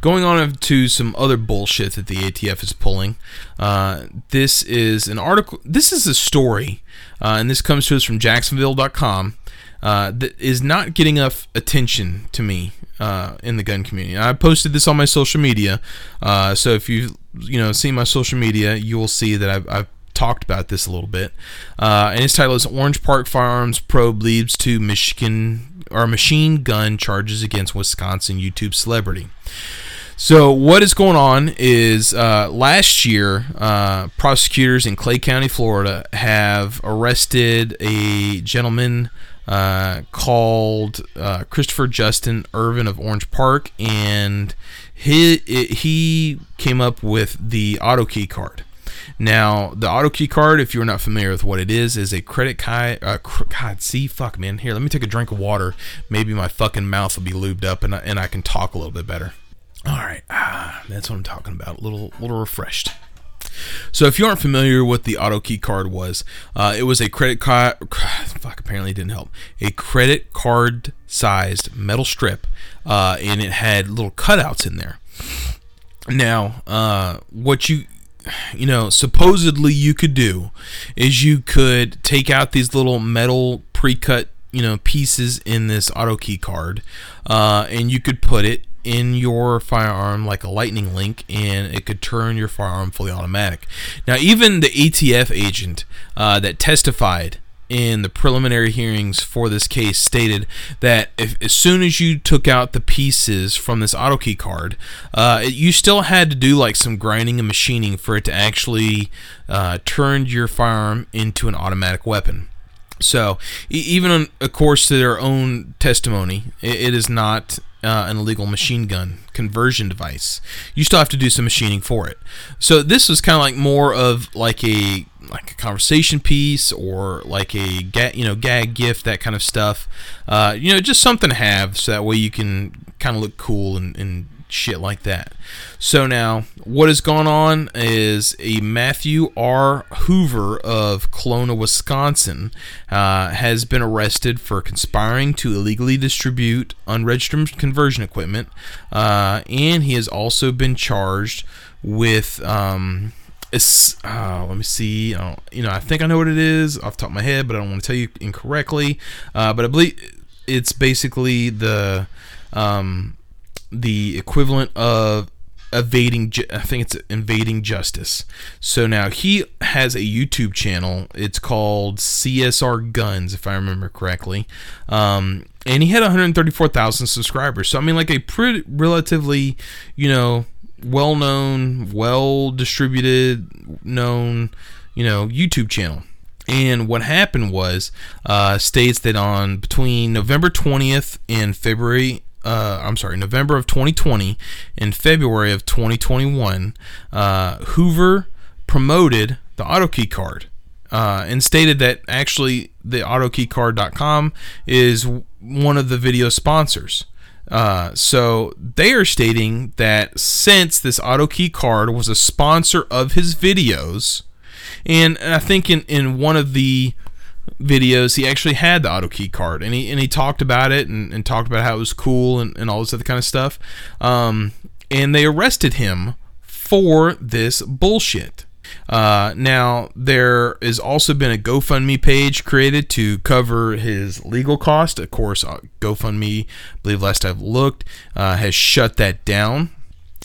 Going on to some other bullshit that the ATF is pulling. Uh, this is an article, this is a story, uh, and this comes to us from Jacksonville.com. Uh, that is not getting enough attention to me uh, in the gun community. I posted this on my social media, uh, so if you you know see my social media, you will see that I've, I've talked about this a little bit. Uh, and his title is Orange Park Firearms Probe Leads to Michigan or Machine Gun Charges Against Wisconsin YouTube Celebrity. So what is going on is uh, last year, uh, prosecutors in Clay County, Florida, have arrested a gentleman uh, called uh, Christopher Justin Ervin of Orange Park, and he he came up with the auto key card. Now, the auto key card, if you're not familiar with what it is, is a credit card. Uh, God, see, fuck, man. Here, let me take a drink of water. Maybe my fucking mouth will be lubed up and I, and I can talk a little bit better. All right, ah, that's what I'm talking about. A little, little refreshed. So, if you aren't familiar with the auto key card was, uh, it was a credit card. Fuck, apparently didn't help. A credit card sized metal strip, uh, and it had little cutouts in there. Now, uh, what you you know, supposedly you could do is you could take out these little metal pre-cut, you know, pieces in this auto key card, uh, and you could put it in your firearm like a lightning link and it could turn your firearm fully automatic. Now even the atf agent uh, that testified in the preliminary hearings for this case stated that if, as soon as you took out the pieces from this auto key card, uh, you still had to do like some grinding and machining for it to actually uh, turn your firearm into an automatic weapon. So, even on, of course, to their own testimony, it, it is not uh, an illegal machine gun conversion device. You still have to do some machining for it. So this was kind of like more of like a like a conversation piece or like a gag, you know gag gift that kind of stuff. Uh, you know, just something to have so that way you can kind of look cool and, and shit like that. So now, what has gone on is a Matthew R. Hoover of Kelowna, Wisconsin, uh, has been arrested for conspiring to illegally distribute unregistered conversion equipment, uh, and he has also been charged with. Um, uh, let me see. you know, I think I know what it is off top of my head, but I don't want to tell you incorrectly. Uh, but I believe it's basically the um, the equivalent of evading i think it's invading justice so now he has a youtube channel it's called csr guns if i remember correctly um, and he had 134000 subscribers so i mean like a pretty relatively you know well known well distributed known you know youtube channel and what happened was uh, states that on between november 20th and february uh, I'm sorry, November of 2020 and February of 2021, uh, Hoover promoted the AutoKey card uh, and stated that actually the AutoKeycard.com is one of the video sponsors. Uh, so they are stating that since this AutoKey card was a sponsor of his videos, and I think in, in one of the videos, he actually had the auto key card, and he and he talked about it and, and talked about how it was cool and, and all this other kind of stuff. Um, and they arrested him for this bullshit. Uh, now there has also been a GoFundMe page created to cover his legal cost. Of course, uh, GoFundMe, I believe last I've looked, uh, has shut that down.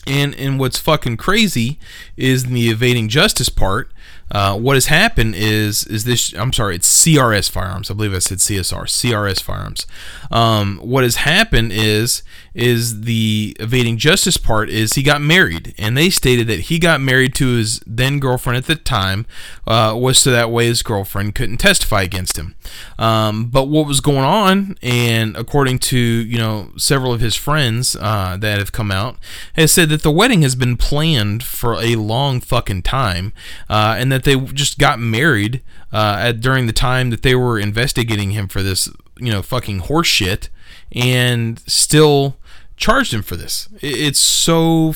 And and what's fucking crazy is the evading justice part uh, what has happened is is this I'm sorry it's CRS firearms I believe I said CSR CRS firearms um, what has happened is is the evading justice part is he got married. And they stated that he got married to his then girlfriend at the time uh, was so that way his girlfriend couldn't testify against him. Um, but what was going on and according to you know several of his friends uh, that have come out has said that the wedding has been planned for a long fucking time uh, and that they just got married uh, at during the time that they were investigating him for this you know fucking horse shit and still charged him for this. It's so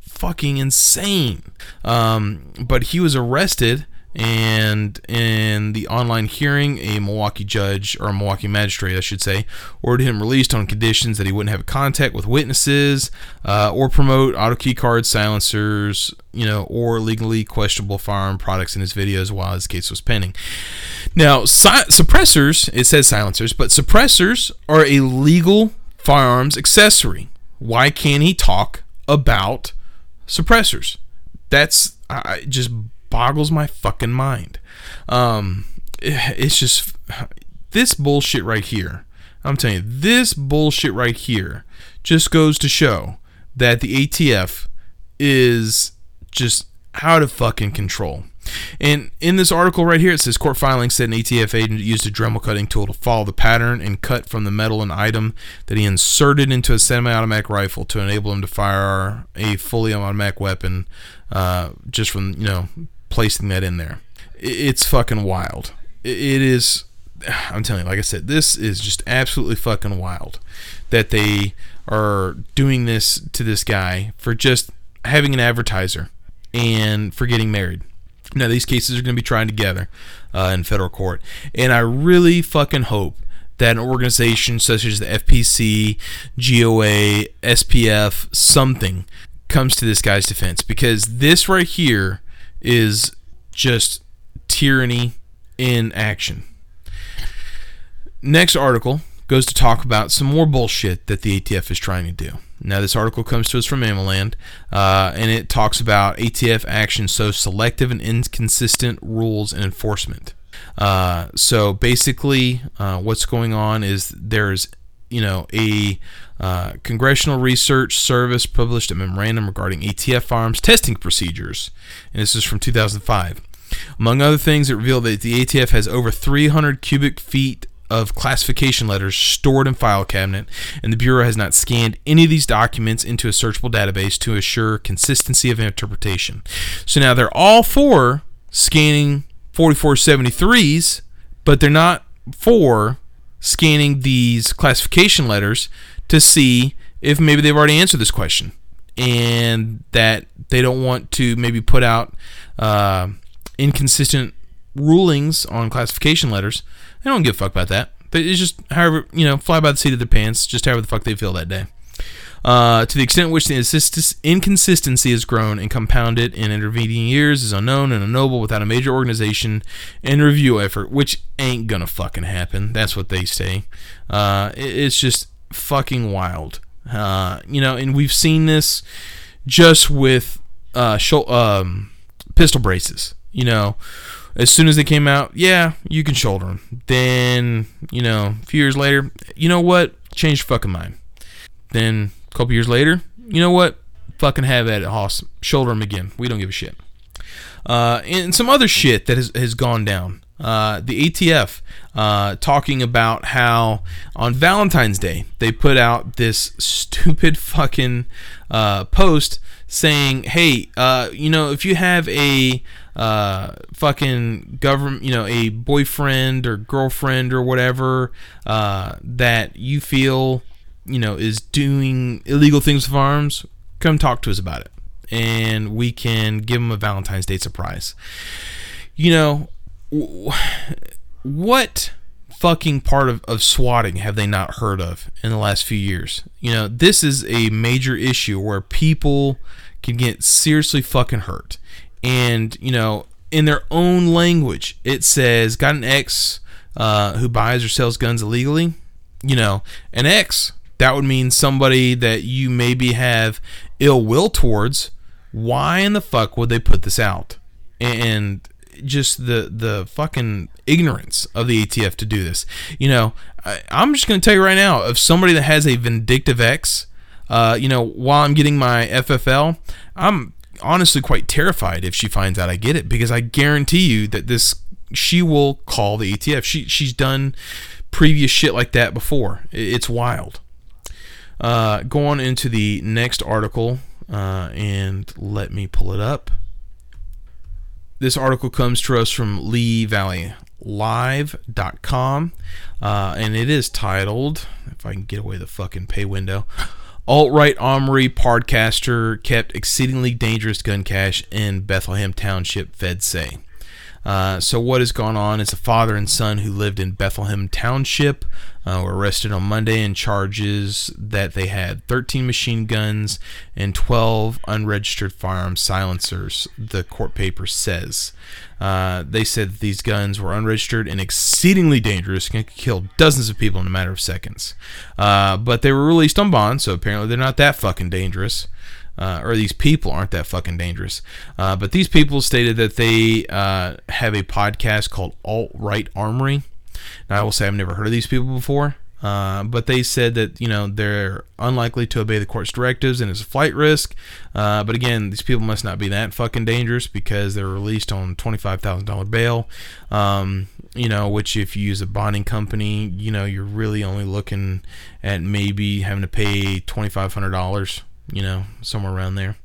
fucking insane. Um, but he was arrested, and in the online hearing, a Milwaukee judge or a Milwaukee magistrate, I should say, ordered him released on conditions that he wouldn't have contact with witnesses uh, or promote auto key cards, silencers, you know, or legally questionable firearm products in his videos while his case was pending. Now, si- suppressors, it says silencers, but suppressors are a legal firearms accessory. Why can't he talk about suppressors? That's I, just boggles my fucking mind. Um, it's just this bullshit right here. I'm telling you, this bullshit right here just goes to show that the ATF is just out of fucking control. And in this article right here, it says court filings said an ETF agent used a Dremel cutting tool to follow the pattern and cut from the metal an item that he inserted into a semi-automatic rifle to enable him to fire a fully automatic weapon, uh, just from you know placing that in there. It's fucking wild. It is. I'm telling you, like I said, this is just absolutely fucking wild that they are doing this to this guy for just having an advertiser and for getting married. Now, these cases are going to be tried together uh, in federal court. And I really fucking hope that an organization such as the FPC, GOA, SPF, something comes to this guy's defense because this right here is just tyranny in action. Next article goes to talk about some more bullshit that the ATF is trying to do. Now, this article comes to us from AmmoLand, uh, and it talks about ATF action so selective and inconsistent rules and enforcement. Uh, so basically, uh, what's going on is there's, you know, a uh, Congressional Research Service published a memorandum regarding ATF firearms testing procedures, and this is from 2005. Among other things, it revealed that the ATF has over 300 cubic feet of classification letters stored in file cabinet, and the Bureau has not scanned any of these documents into a searchable database to assure consistency of interpretation. So now they're all for scanning 4473s, but they're not for scanning these classification letters to see if maybe they've already answered this question and that they don't want to maybe put out uh, inconsistent rulings on classification letters they don't give a fuck about that. It's just however you know, fly by the seat of their pants, just however the fuck they feel that day. Uh, to the extent which the inconsistency has grown and compounded in intervening years is unknown and unknowable without a major organization and review effort, which ain't gonna fucking happen. That's what they say. Uh, it's just fucking wild. Uh, you know, and we've seen this just with uh, um, pistol braces. You know, as soon as they came out, yeah, you can shoulder them. Then, you know, a few years later, you know what? Change fucking mind. Then a couple years later, you know what? Fucking have at it, Hoss. Shoulder them again. We don't give a shit. Uh, and some other shit that has, has gone down. Uh, the ATF uh, talking about how on Valentine's Day they put out this stupid fucking uh, post saying, "Hey, uh, you know, if you have a uh, fucking government, you know, a boyfriend or girlfriend or whatever uh, that you feel, you know, is doing illegal things with arms, come talk to us about it, and we can give them a Valentine's Day surprise." You know, what fucking part of, of swatting have they not heard of in the last few years? You know, this is a major issue where people can get seriously fucking hurt. And, you know, in their own language, it says, got an ex uh, who buys or sells guns illegally. You know, an ex, that would mean somebody that you maybe have ill will towards. Why in the fuck would they put this out? And just the the fucking ignorance of the ATF to do this. You know, I, am just to tell you right now, of somebody that has a vindictive ex, uh, you know, while I'm getting my FFL, I'm honestly quite terrified if she finds out I get it because I guarantee you that this she will call the ETF. She she's done previous shit like that before. It's wild. Uh, go on into the next article uh, and let me pull it up. This article comes to us from Lee Valley live.com uh, and it is titled if i can get away the fucking pay window alt-right armory podcaster kept exceedingly dangerous gun cache in bethlehem township feds say uh, so what has gone on is a father and son who lived in Bethlehem Township uh, were arrested on Monday in charges that they had 13 machine guns and 12 unregistered firearm silencers. The court paper says. Uh, they said these guns were unregistered and exceedingly dangerous, can kill dozens of people in a matter of seconds. Uh, but they were released on bond, so apparently they're not that fucking dangerous uh, or these people aren't that fucking dangerous. Uh, but these people stated that they uh, have a podcast called Alt Right Armory. Now, I will say I've never heard of these people before, uh, but they said that you know they're unlikely to obey the court's directives and it's a flight risk. Uh, but again, these people must not be that fucking dangerous because they're released on twenty five thousand dollar bail. Um, you know, which if you use a bonding company, you know, you're really only looking at maybe having to pay twenty five hundred dollars you know, somewhere around there.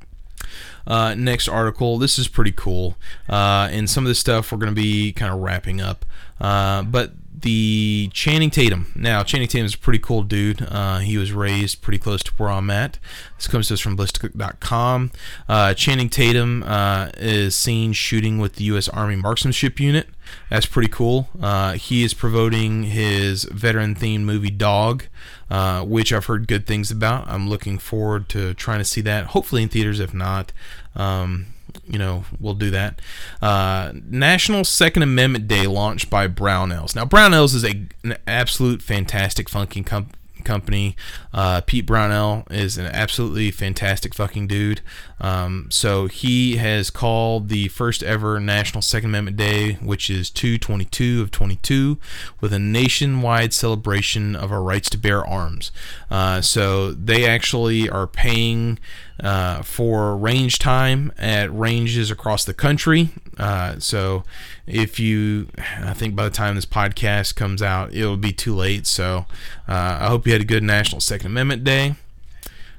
Uh, next article. This is pretty cool. Uh, and some of this stuff we're going to be kind of wrapping up. Uh, but the Channing Tatum. Now, Channing Tatum is a pretty cool dude. Uh, he was raised pretty close to where I'm at. This comes to us from ballistic.com. Uh, Channing Tatum uh, is seen shooting with the U.S. Army Marksmanship Unit. That's pretty cool. He is promoting his veteran themed movie Dog, uh, which I've heard good things about. I'm looking forward to trying to see that, hopefully in theaters, if not. Um, you know, we'll do that. Uh, National Second Amendment Day launched by Brownells. Now, Brownells is a, an absolute fantastic funky company company. Uh, Pete Brownell is an absolutely fantastic fucking dude. Um, so he has called the first ever National Second Amendment Day, which is 222 of 22, with a nationwide celebration of our rights to bear arms. Uh, so they actually are paying uh, for range time at ranges across the country. Uh, so if you, I think by the time this podcast comes out, it'll be too late. So uh, I hope you had a good National Second Amendment Day.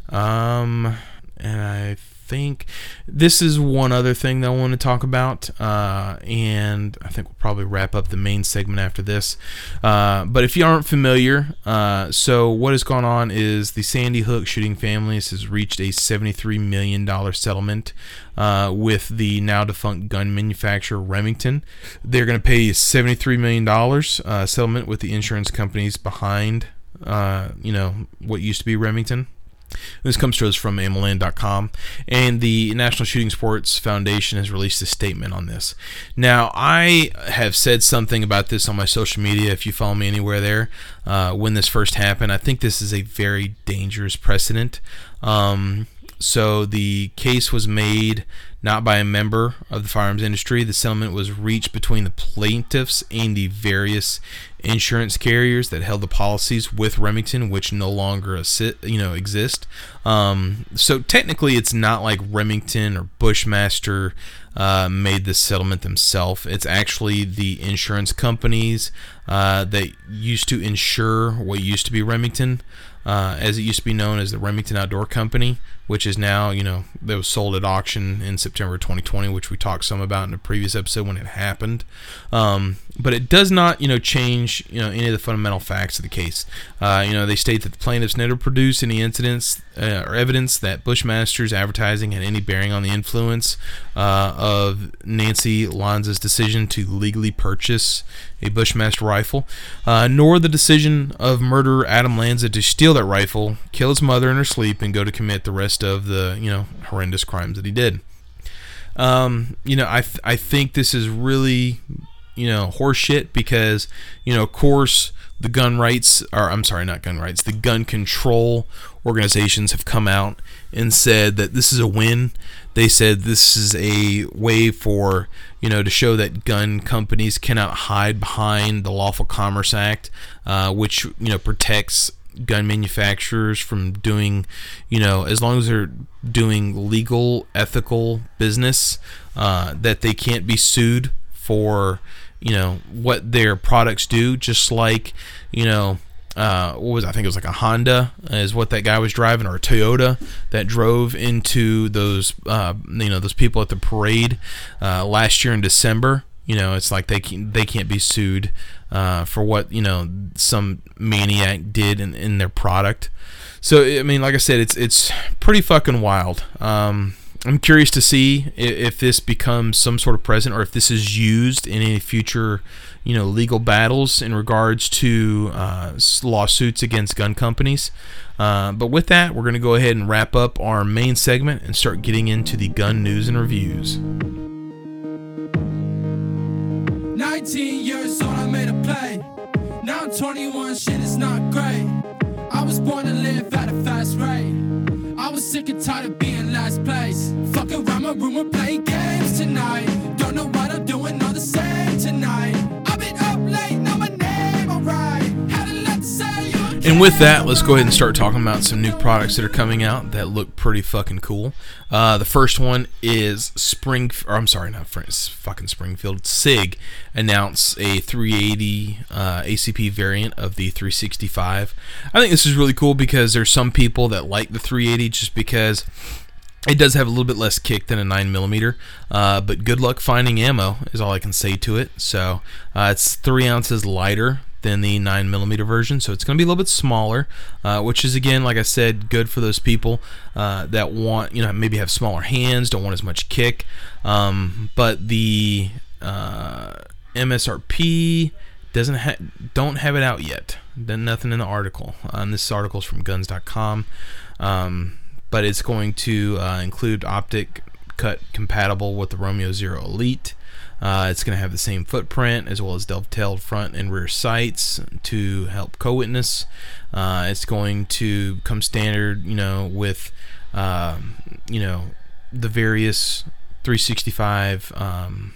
Um, and I think this is one other thing that I want to talk about, uh, and I think we'll probably wrap up the main segment after this. Uh, but if you aren't familiar, uh, so what has gone on is the Sandy Hook shooting families has reached a $73 million settlement uh, with the now defunct gun manufacturer Remington. They're going to pay $73 million uh, settlement with the insurance companies behind, uh, you know, what used to be Remington. This comes to us from AMLN.com, and the National Shooting Sports Foundation has released a statement on this. Now, I have said something about this on my social media. If you follow me anywhere there, uh, when this first happened, I think this is a very dangerous precedent. Um, so the case was made not by a member of the firearms industry. The settlement was reached between the plaintiffs and the various insurance carriers that held the policies with Remington, which no longer you know exist. Um, so technically, it's not like Remington or Bushmaster uh, made this settlement themselves. It's actually the insurance companies uh, that used to insure what used to be Remington uh, as it used to be known as the Remington Outdoor Company, which is now, you know, that was sold at auction in September 2020, which we talked some about in a previous episode when it happened. Um, but it does not, you know, change, you know, any of the fundamental facts of the case. Uh, you know, they state that the plaintiffs never produced any incidents uh, or evidence that Bushmaster's advertising had any bearing on the influence uh, of Nancy Lanza's decision to legally purchase a Bushmaster rifle, uh, nor the decision of murderer Adam Lanza to steal that rifle, kill his mother in her sleep, and go to commit the rest of the you know horrendous crimes that he did. Um, you know, I th- I think this is really you know horseshit because you know of course the gun rights or I'm sorry not gun rights the gun control organizations have come out and said that this is a win they said this is a way for you know to show that gun companies cannot hide behind the lawful commerce act uh, which you know protects gun manufacturers from doing you know as long as they're doing legal ethical business uh, that they can't be sued for you know what their products do just like you know uh, what was? I think it was like a Honda is what that guy was driving or a Toyota that drove into those uh, you know those people at the parade uh, last year in December. You know, it's like they can, they can't be sued uh, for what you know some maniac did in, in their product. So I mean, like I said, it's it's pretty fucking wild. Um, I'm curious to see if, if, this becomes some sort of present or if this is used in any future, you know, legal battles in regards to uh, lawsuits against gun companies. Uh, but with that, we're going to go ahead and wrap up our main segment and start getting into the gun news and reviews. 19 years old, I made a play. Now I'm 21, shit is not great. I was born to live at a fast rate. I was sick and tired of being last place. Fuck around my room, we're playing games tonight. And with that, let's go ahead and start talking about some new products that are coming out that look pretty fucking cool. Uh, the first one is Spring, or I'm sorry, not It's fucking Springfield. Sig announced a 380 uh, ACP variant of the 365. I think this is really cool because there's some people that like the 380 just because it does have a little bit less kick than a 9mm, uh, but good luck finding ammo is all I can say to it. So uh, it's 3 ounces lighter than the 9mm version, so it's going to be a little bit smaller, uh, which is again, like I said, good for those people uh, that want, you know, maybe have smaller hands, don't want as much kick. Um, but the uh, MSRP doesn't ha- don't have it out yet. Then nothing in the article. Um, this article is from Guns.com, um, but it's going to uh, include optic cut compatible with the Romeo Zero Elite. Uh, it's going to have the same footprint as well as dovetailed front and rear sights to help co-witness. Uh, it's going to come standard, you know, with uh, you know the various 365 um,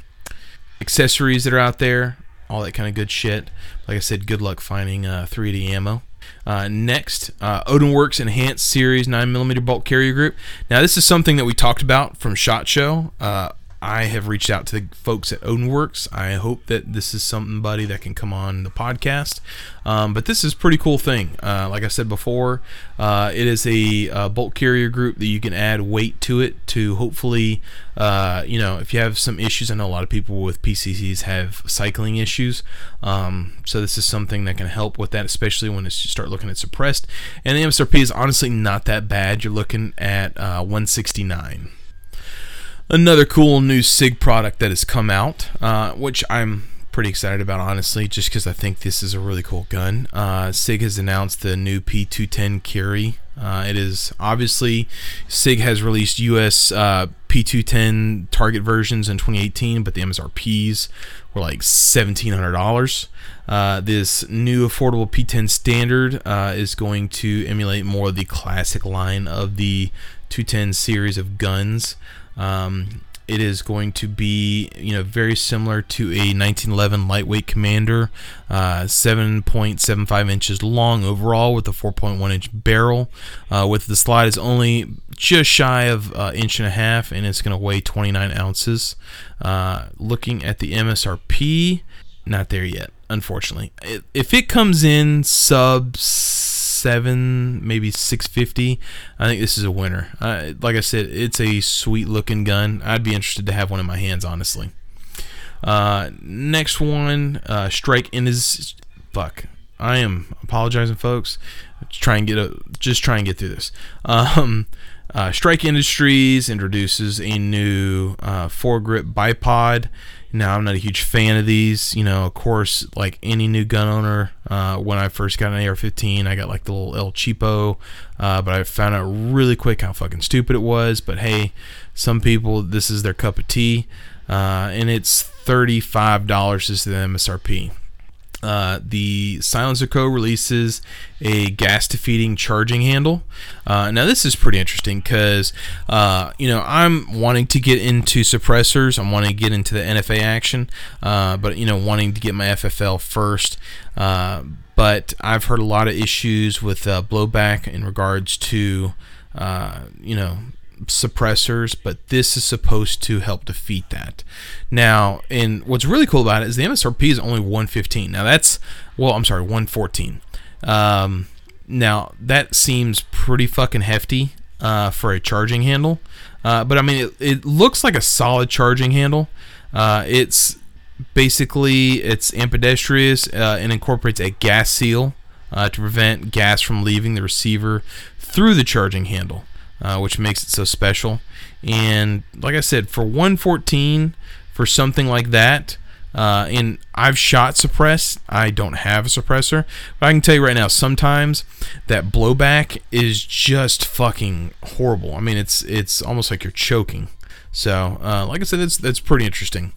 accessories that are out there, all that kind of good shit. Like I said, good luck finding uh, 380 ammo. Uh, next, uh, Odinworks Enhanced Series 9mm bolt carrier group. Now, this is something that we talked about from SHOT Show. Uh, I have reached out to the folks at Odinworks. I hope that this is somebody that can come on the podcast. Um, but this is pretty cool thing. Uh, like I said before, uh, it is a, bolt carrier group that you can add weight to it to hopefully, uh, you know, if you have some issues. I know a lot of people with PCCs have cycling issues. Um, so this is something that can help with that, especially when you start looking at suppressed. And the MSRP is honestly not that bad. You're looking at uh, 169 another cool new SIG product that has come out, uh, which I'm pretty excited about, honestly, just because I think this is a really cool gun. Uh, SIG has announced the new P210 carry. Uh, it is obviously SIG has released US uh, P210 target versions in 2018, but the MSRPs were like $1,700. Uh, this new affordable P10 standard uh, is going to emulate more of the classic line of the 210 series of guns. Um, it is going to be, you know, very similar to a 1911 lightweight Commander, uh, 7.75 inches long overall with a 4.1 inch barrel. Uh, with the slide is only just shy of an uh, inch and a half, and it's going to weigh 29 ounces. Uh, looking at the MSRP, not there yet, unfortunately. If it comes in sub seven, maybe 650, I think this is a winner. Uh, like I said, it's a sweet looking gun. I'd be interested to have one in my hands, honestly. Uh, next one, uh, Strike in his fuck. I am apologizing, folks. Try and get a just try and get through this. Um, uh, Strike Industries introduces a new uh, foregrip bipod. Now, I'm not a huge fan of these. You know, of course, like any new gun owner, uh, when I first got an AR-15, I got like the little El Cheapo, uh, but I found out really quick how fucking stupid it was. But hey, some people, this is their cup of tea, uh, and it's $35 is the MSRP. Uh, the SilencerCo. releases a gas defeating charging handle. Uh, now, this is pretty interesting because, uh, you know, I'm wanting to get into suppressors. I'm wanting to get into the NFA action, uh, but, you know, wanting to get my FFL first. Uh, but I've heard a lot of issues with blowback in regards to, you know, suppressors, but this is supposed to help defeat that. Now, and what's really cool about it is the MSRP is only 115. Now that's well, I'm sorry, 114. Um, now that seems pretty fucking hefty uh, for a charging handle, uh, but I mean it, it, looks like a solid charging handle. Uh, it's basically it's ambidextrous uh, and incorporates a gas seal uh, to prevent gas from leaving the receiver through the charging handle uh, which makes it so special. And like I said, for 114, for something like that, uh, and I've shot suppress. I don't have a suppressor, but I can tell you right now, sometimes that blowback is just fucking horrible. I mean, it's it's almost like you're choking. So, uh, like I said, that's that's pretty interesting.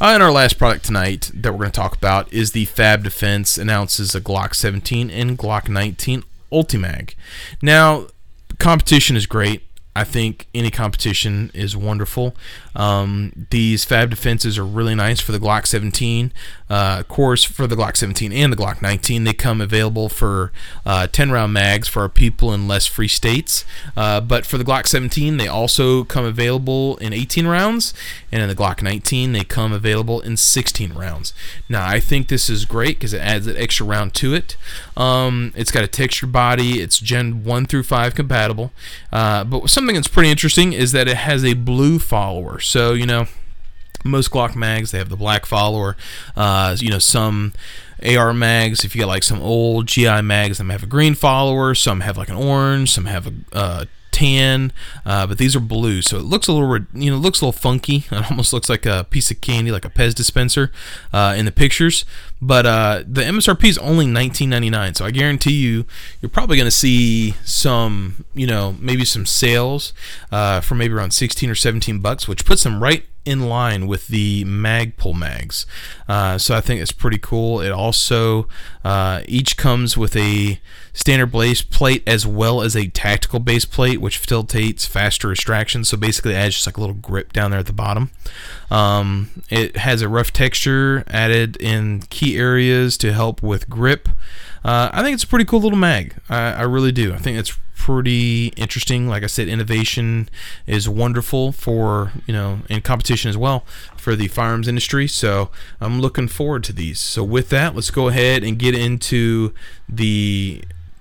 Uh, and our last product tonight that we're going to talk about is the Fab Defense announces a Glock 17 and Glock 19 Ultimag. Now, competition is great. I think any competition is wonderful. Um, these fab defenses are really nice for the Glock 17. Uh, of course, for the Glock 17 and the Glock 19, they come available for uh, 10 round mags for our people in less free states. Uh, but for the Glock 17, they also come available in 18 rounds, and in the Glock 19, they come available in 16 rounds. Now, I think this is great because it adds an extra round to it. Um, it's got a textured body, it's Gen 1 through 5 compatible. Uh, but something that's pretty interesting is that it has a blue follower. So, you know, most Glock mags they have the black follower. Uh, you know, some AR mags, if you got like some old GI mags, them have a green follower. Some have like an orange. Some have a uh, tan, uh, but these are blue, so it looks a little, you know, looks a little funky. It almost looks like a piece of candy, like a Pez dispenser, uh, in the pictures. But uh, the MSRP is only 19.99, so I guarantee you, you're probably going to see some, you know, maybe some sales uh, for maybe around 16 or 17 bucks, which puts them right in line with the Magpul mags. Uh, so I think it's pretty cool. It also uh, each comes with a standard base plate as well as a tactical base plate, which facilitates faster extraction. So basically, it adds just like a little grip down there at the bottom. Um, it has a rough texture added in key areas to help with grip. Uh, I think it's a pretty cool little mag. I, I really do. I think it's pretty interesting. Like I said, innovation is wonderful for you know in competition as well for the firearms industry. So I'm looking forward to these. So with that, let's go ahead and get into the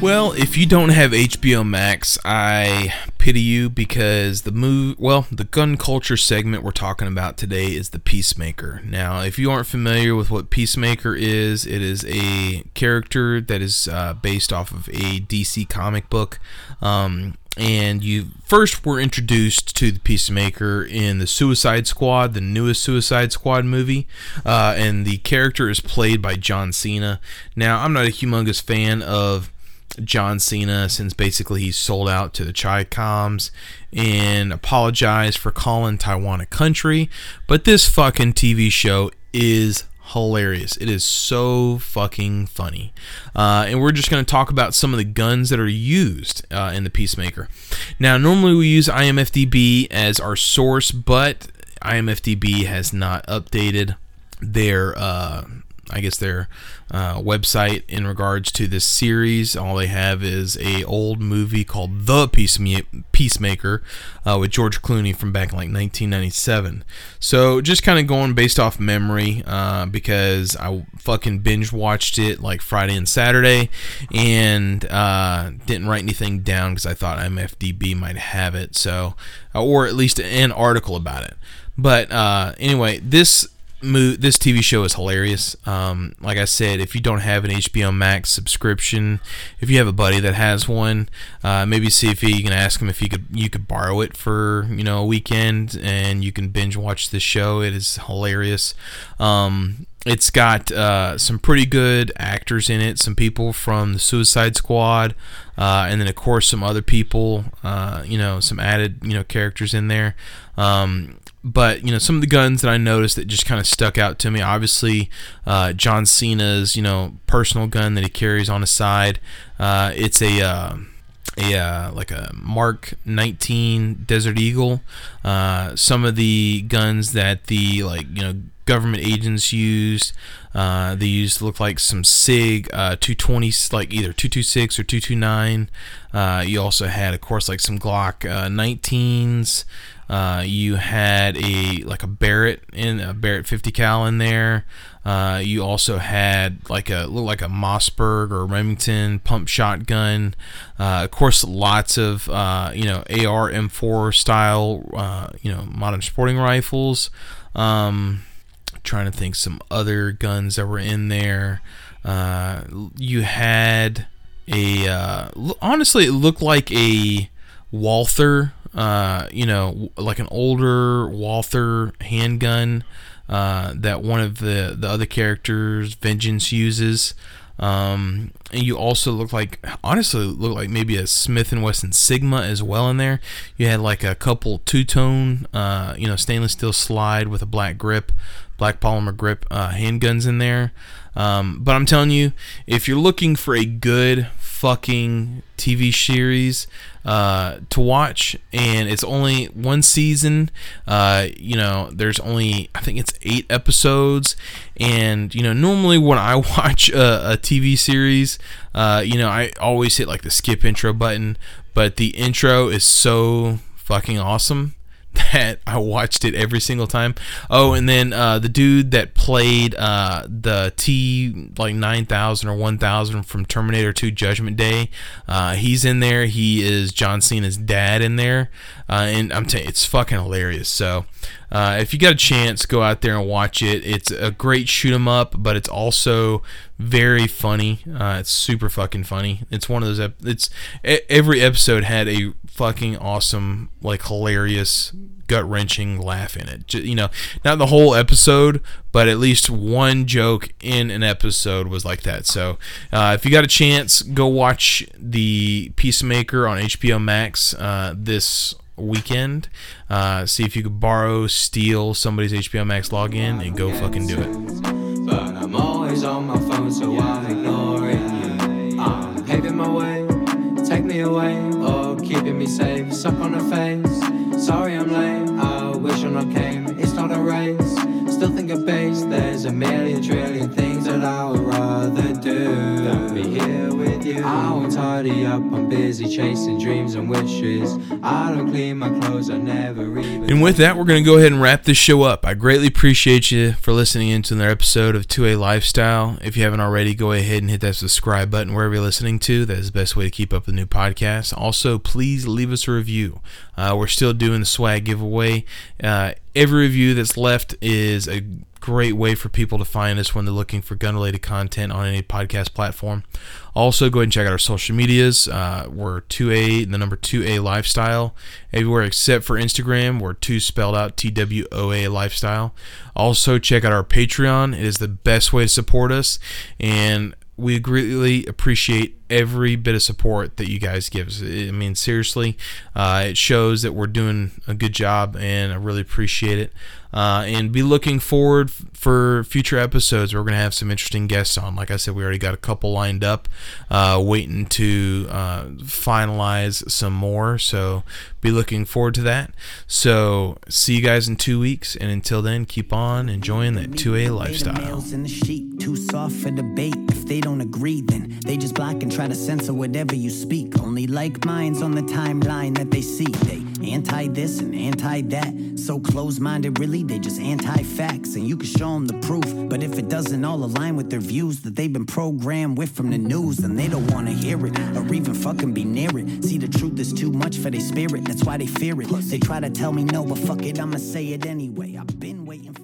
Well, if you don't have HBO Max, I pity you because the move, well, the gun culture segment we're talking about today is the Peacemaker. Now, if you aren't familiar with what Peacemaker is, it is a character that is uh, based off of a DC comic book. Um, and you first were introduced to the Peacemaker in the Suicide Squad, the newest Suicide Squad movie, uh, and the character is played by John Cena. Now, I'm not a humongous fan of John Cena since basically he sold out to the Chicoms and apologized for calling Taiwan a country. But this fucking TV show is hilarious. It is so fucking funny. Uh, and we're just going to talk about some of the guns that are used uh, in the Peacemaker. Now, normally we use IMFDB as our source, but IMFDB has not updated their. Uh, I guess their uh, website in regards to this series. All they have is a old movie called The Peacemaker uh, with George Clooney from back in like 1997. So just kind of going based off memory uh, because I fucking binge watched it like Friday and Saturday and uh, didn't write anything down because I thought IMFDB might have it. So or at least an article about it. But uh, anyway, this this TV show is hilarious. Um, like I said, if you don't have an HBO Max subscription, if you have a buddy that has one, uh, maybe see if you can ask him if you could you could borrow it for you know a weekend and you can binge watch this show. It is hilarious. Um, it's got uh, some pretty good actors in it. Some people from the Suicide Squad, uh, and then of course some other people. Uh, you know, some added you know characters in there. Um, but you know some of the guns that I noticed that just kind of stuck out to me. Obviously, uh, John Cena's you know personal gun that he carries on his side. Uh, it's a uh, a uh, like a Mark 19 Desert Eagle. Uh, some of the guns that the like you know government agents used. Uh, they used look like some Sig uh, 220, like either 226 or 229. Uh, you also had, of course, like some Glock 19s. Uh, you had a like a Barrett in a Barrett 50 cal in there. Uh, you also had like a look like a Mossberg or Remington pump shotgun. Uh, of course, lots of uh, you know AR M4 style uh, you know modern sporting rifles. Um, trying to think some other guns that were in there. Uh, you had a honestly it looked like a Walther uh, you know, like an older Walther handgun uh, that one of the, the other characters, Vengeance, uses. Um, and you also look like, honestly, look like maybe a Smith and Wesson Sigma as well in there. You had like a couple two tone, uh, you know, stainless steel slide with a black grip, black polymer grip uh, handguns in there. Um, but I'm telling you, if you're looking for a good fucking TV series uh, to watch, and it's only one season. Uh, you know, there's only I think it's eight episodes, and you know, normally when I watch a, a TV series, uh, you know, I always hit like the skip intro button, but the intro is so fucking awesome that I watched it every single time. Oh, and then uh, the dude that played uh, the T like nine thousand or one thousand from Terminator Two Judgment Day, uh, he's in there. He is John Cena's dad in there, uh, and I'm telling you, it's fucking hilarious. So. Uh, if you got a chance, go out there and watch it. It's a great shoot 'em up, but it's also very funny. Uh, it's super fucking funny. It's one of those. It's every episode had a fucking awesome, like hilarious, gut wrenching laugh in it. You know, not the whole episode, but at least one joke in an episode was like that. So, uh, if you got a chance, go watch the Peacemaker on HBO Max uh, this weekend. Uh, see if you could borrow, steal somebody's HBO Max login, and go fucking do it. But I'm always on my phone, so I'm ignoring you. I'm paving my way, take me away keeping me safe. Suck on the face. Sorry I'm late. I wish I not came. It's not a race. Still think of base. There's a million trillion things that I would rather do than be here with
do. I won't tidy up, I'm busy chasing dreams and wishes. I don't clean my clothes, I never even.
And with that, we're going to go ahead and wrap this show up. I greatly appreciate you for listening into another episode of 2A Lifestyle. If you haven't already, go ahead and hit that subscribe button wherever you're listening to. That is the best way to keep up with new podcasts. Also, please leave us a review. Uh, we're still doing the swag giveaway. Uh, every review that's left is a great way for people to find us when they're looking for gun related content on any podcast platform. Also, go ahead and check out our social medias. Uh, we're 2A, the number 2A Lifestyle. Everywhere except for Instagram, we're 2 spelled out T W O A Lifestyle. Also, check out our Patreon. It is the best way to support us. And we greatly appreciate every bit of support that you guys give us. I mean, seriously, uh, it shows that we're doing a good job, and I really appreciate it. Uh, and be looking forward for future episodes. We're going to have some interesting guests on. Like I said, we already got a couple lined up, uh, waiting to uh, finalize some more. So be looking forward to that. So see you guys in two weeks, and until then, keep on enjoying that 2A lifestyle.
Too soft for debate. If they don't agree, then they just block and try to censor whatever you speak. Only like minds on the timeline that they see. They anti this and anti that. So close minded, really, they just anti facts. And you can show them the proof. But if it doesn't all align with their views that they've been programmed with from the news, then they don't wanna hear it or even fucking be near it. See, the truth is too much for their spirit, that's why they fear it. They try to tell me no, but fuck it, I'ma say it anyway. I've been waiting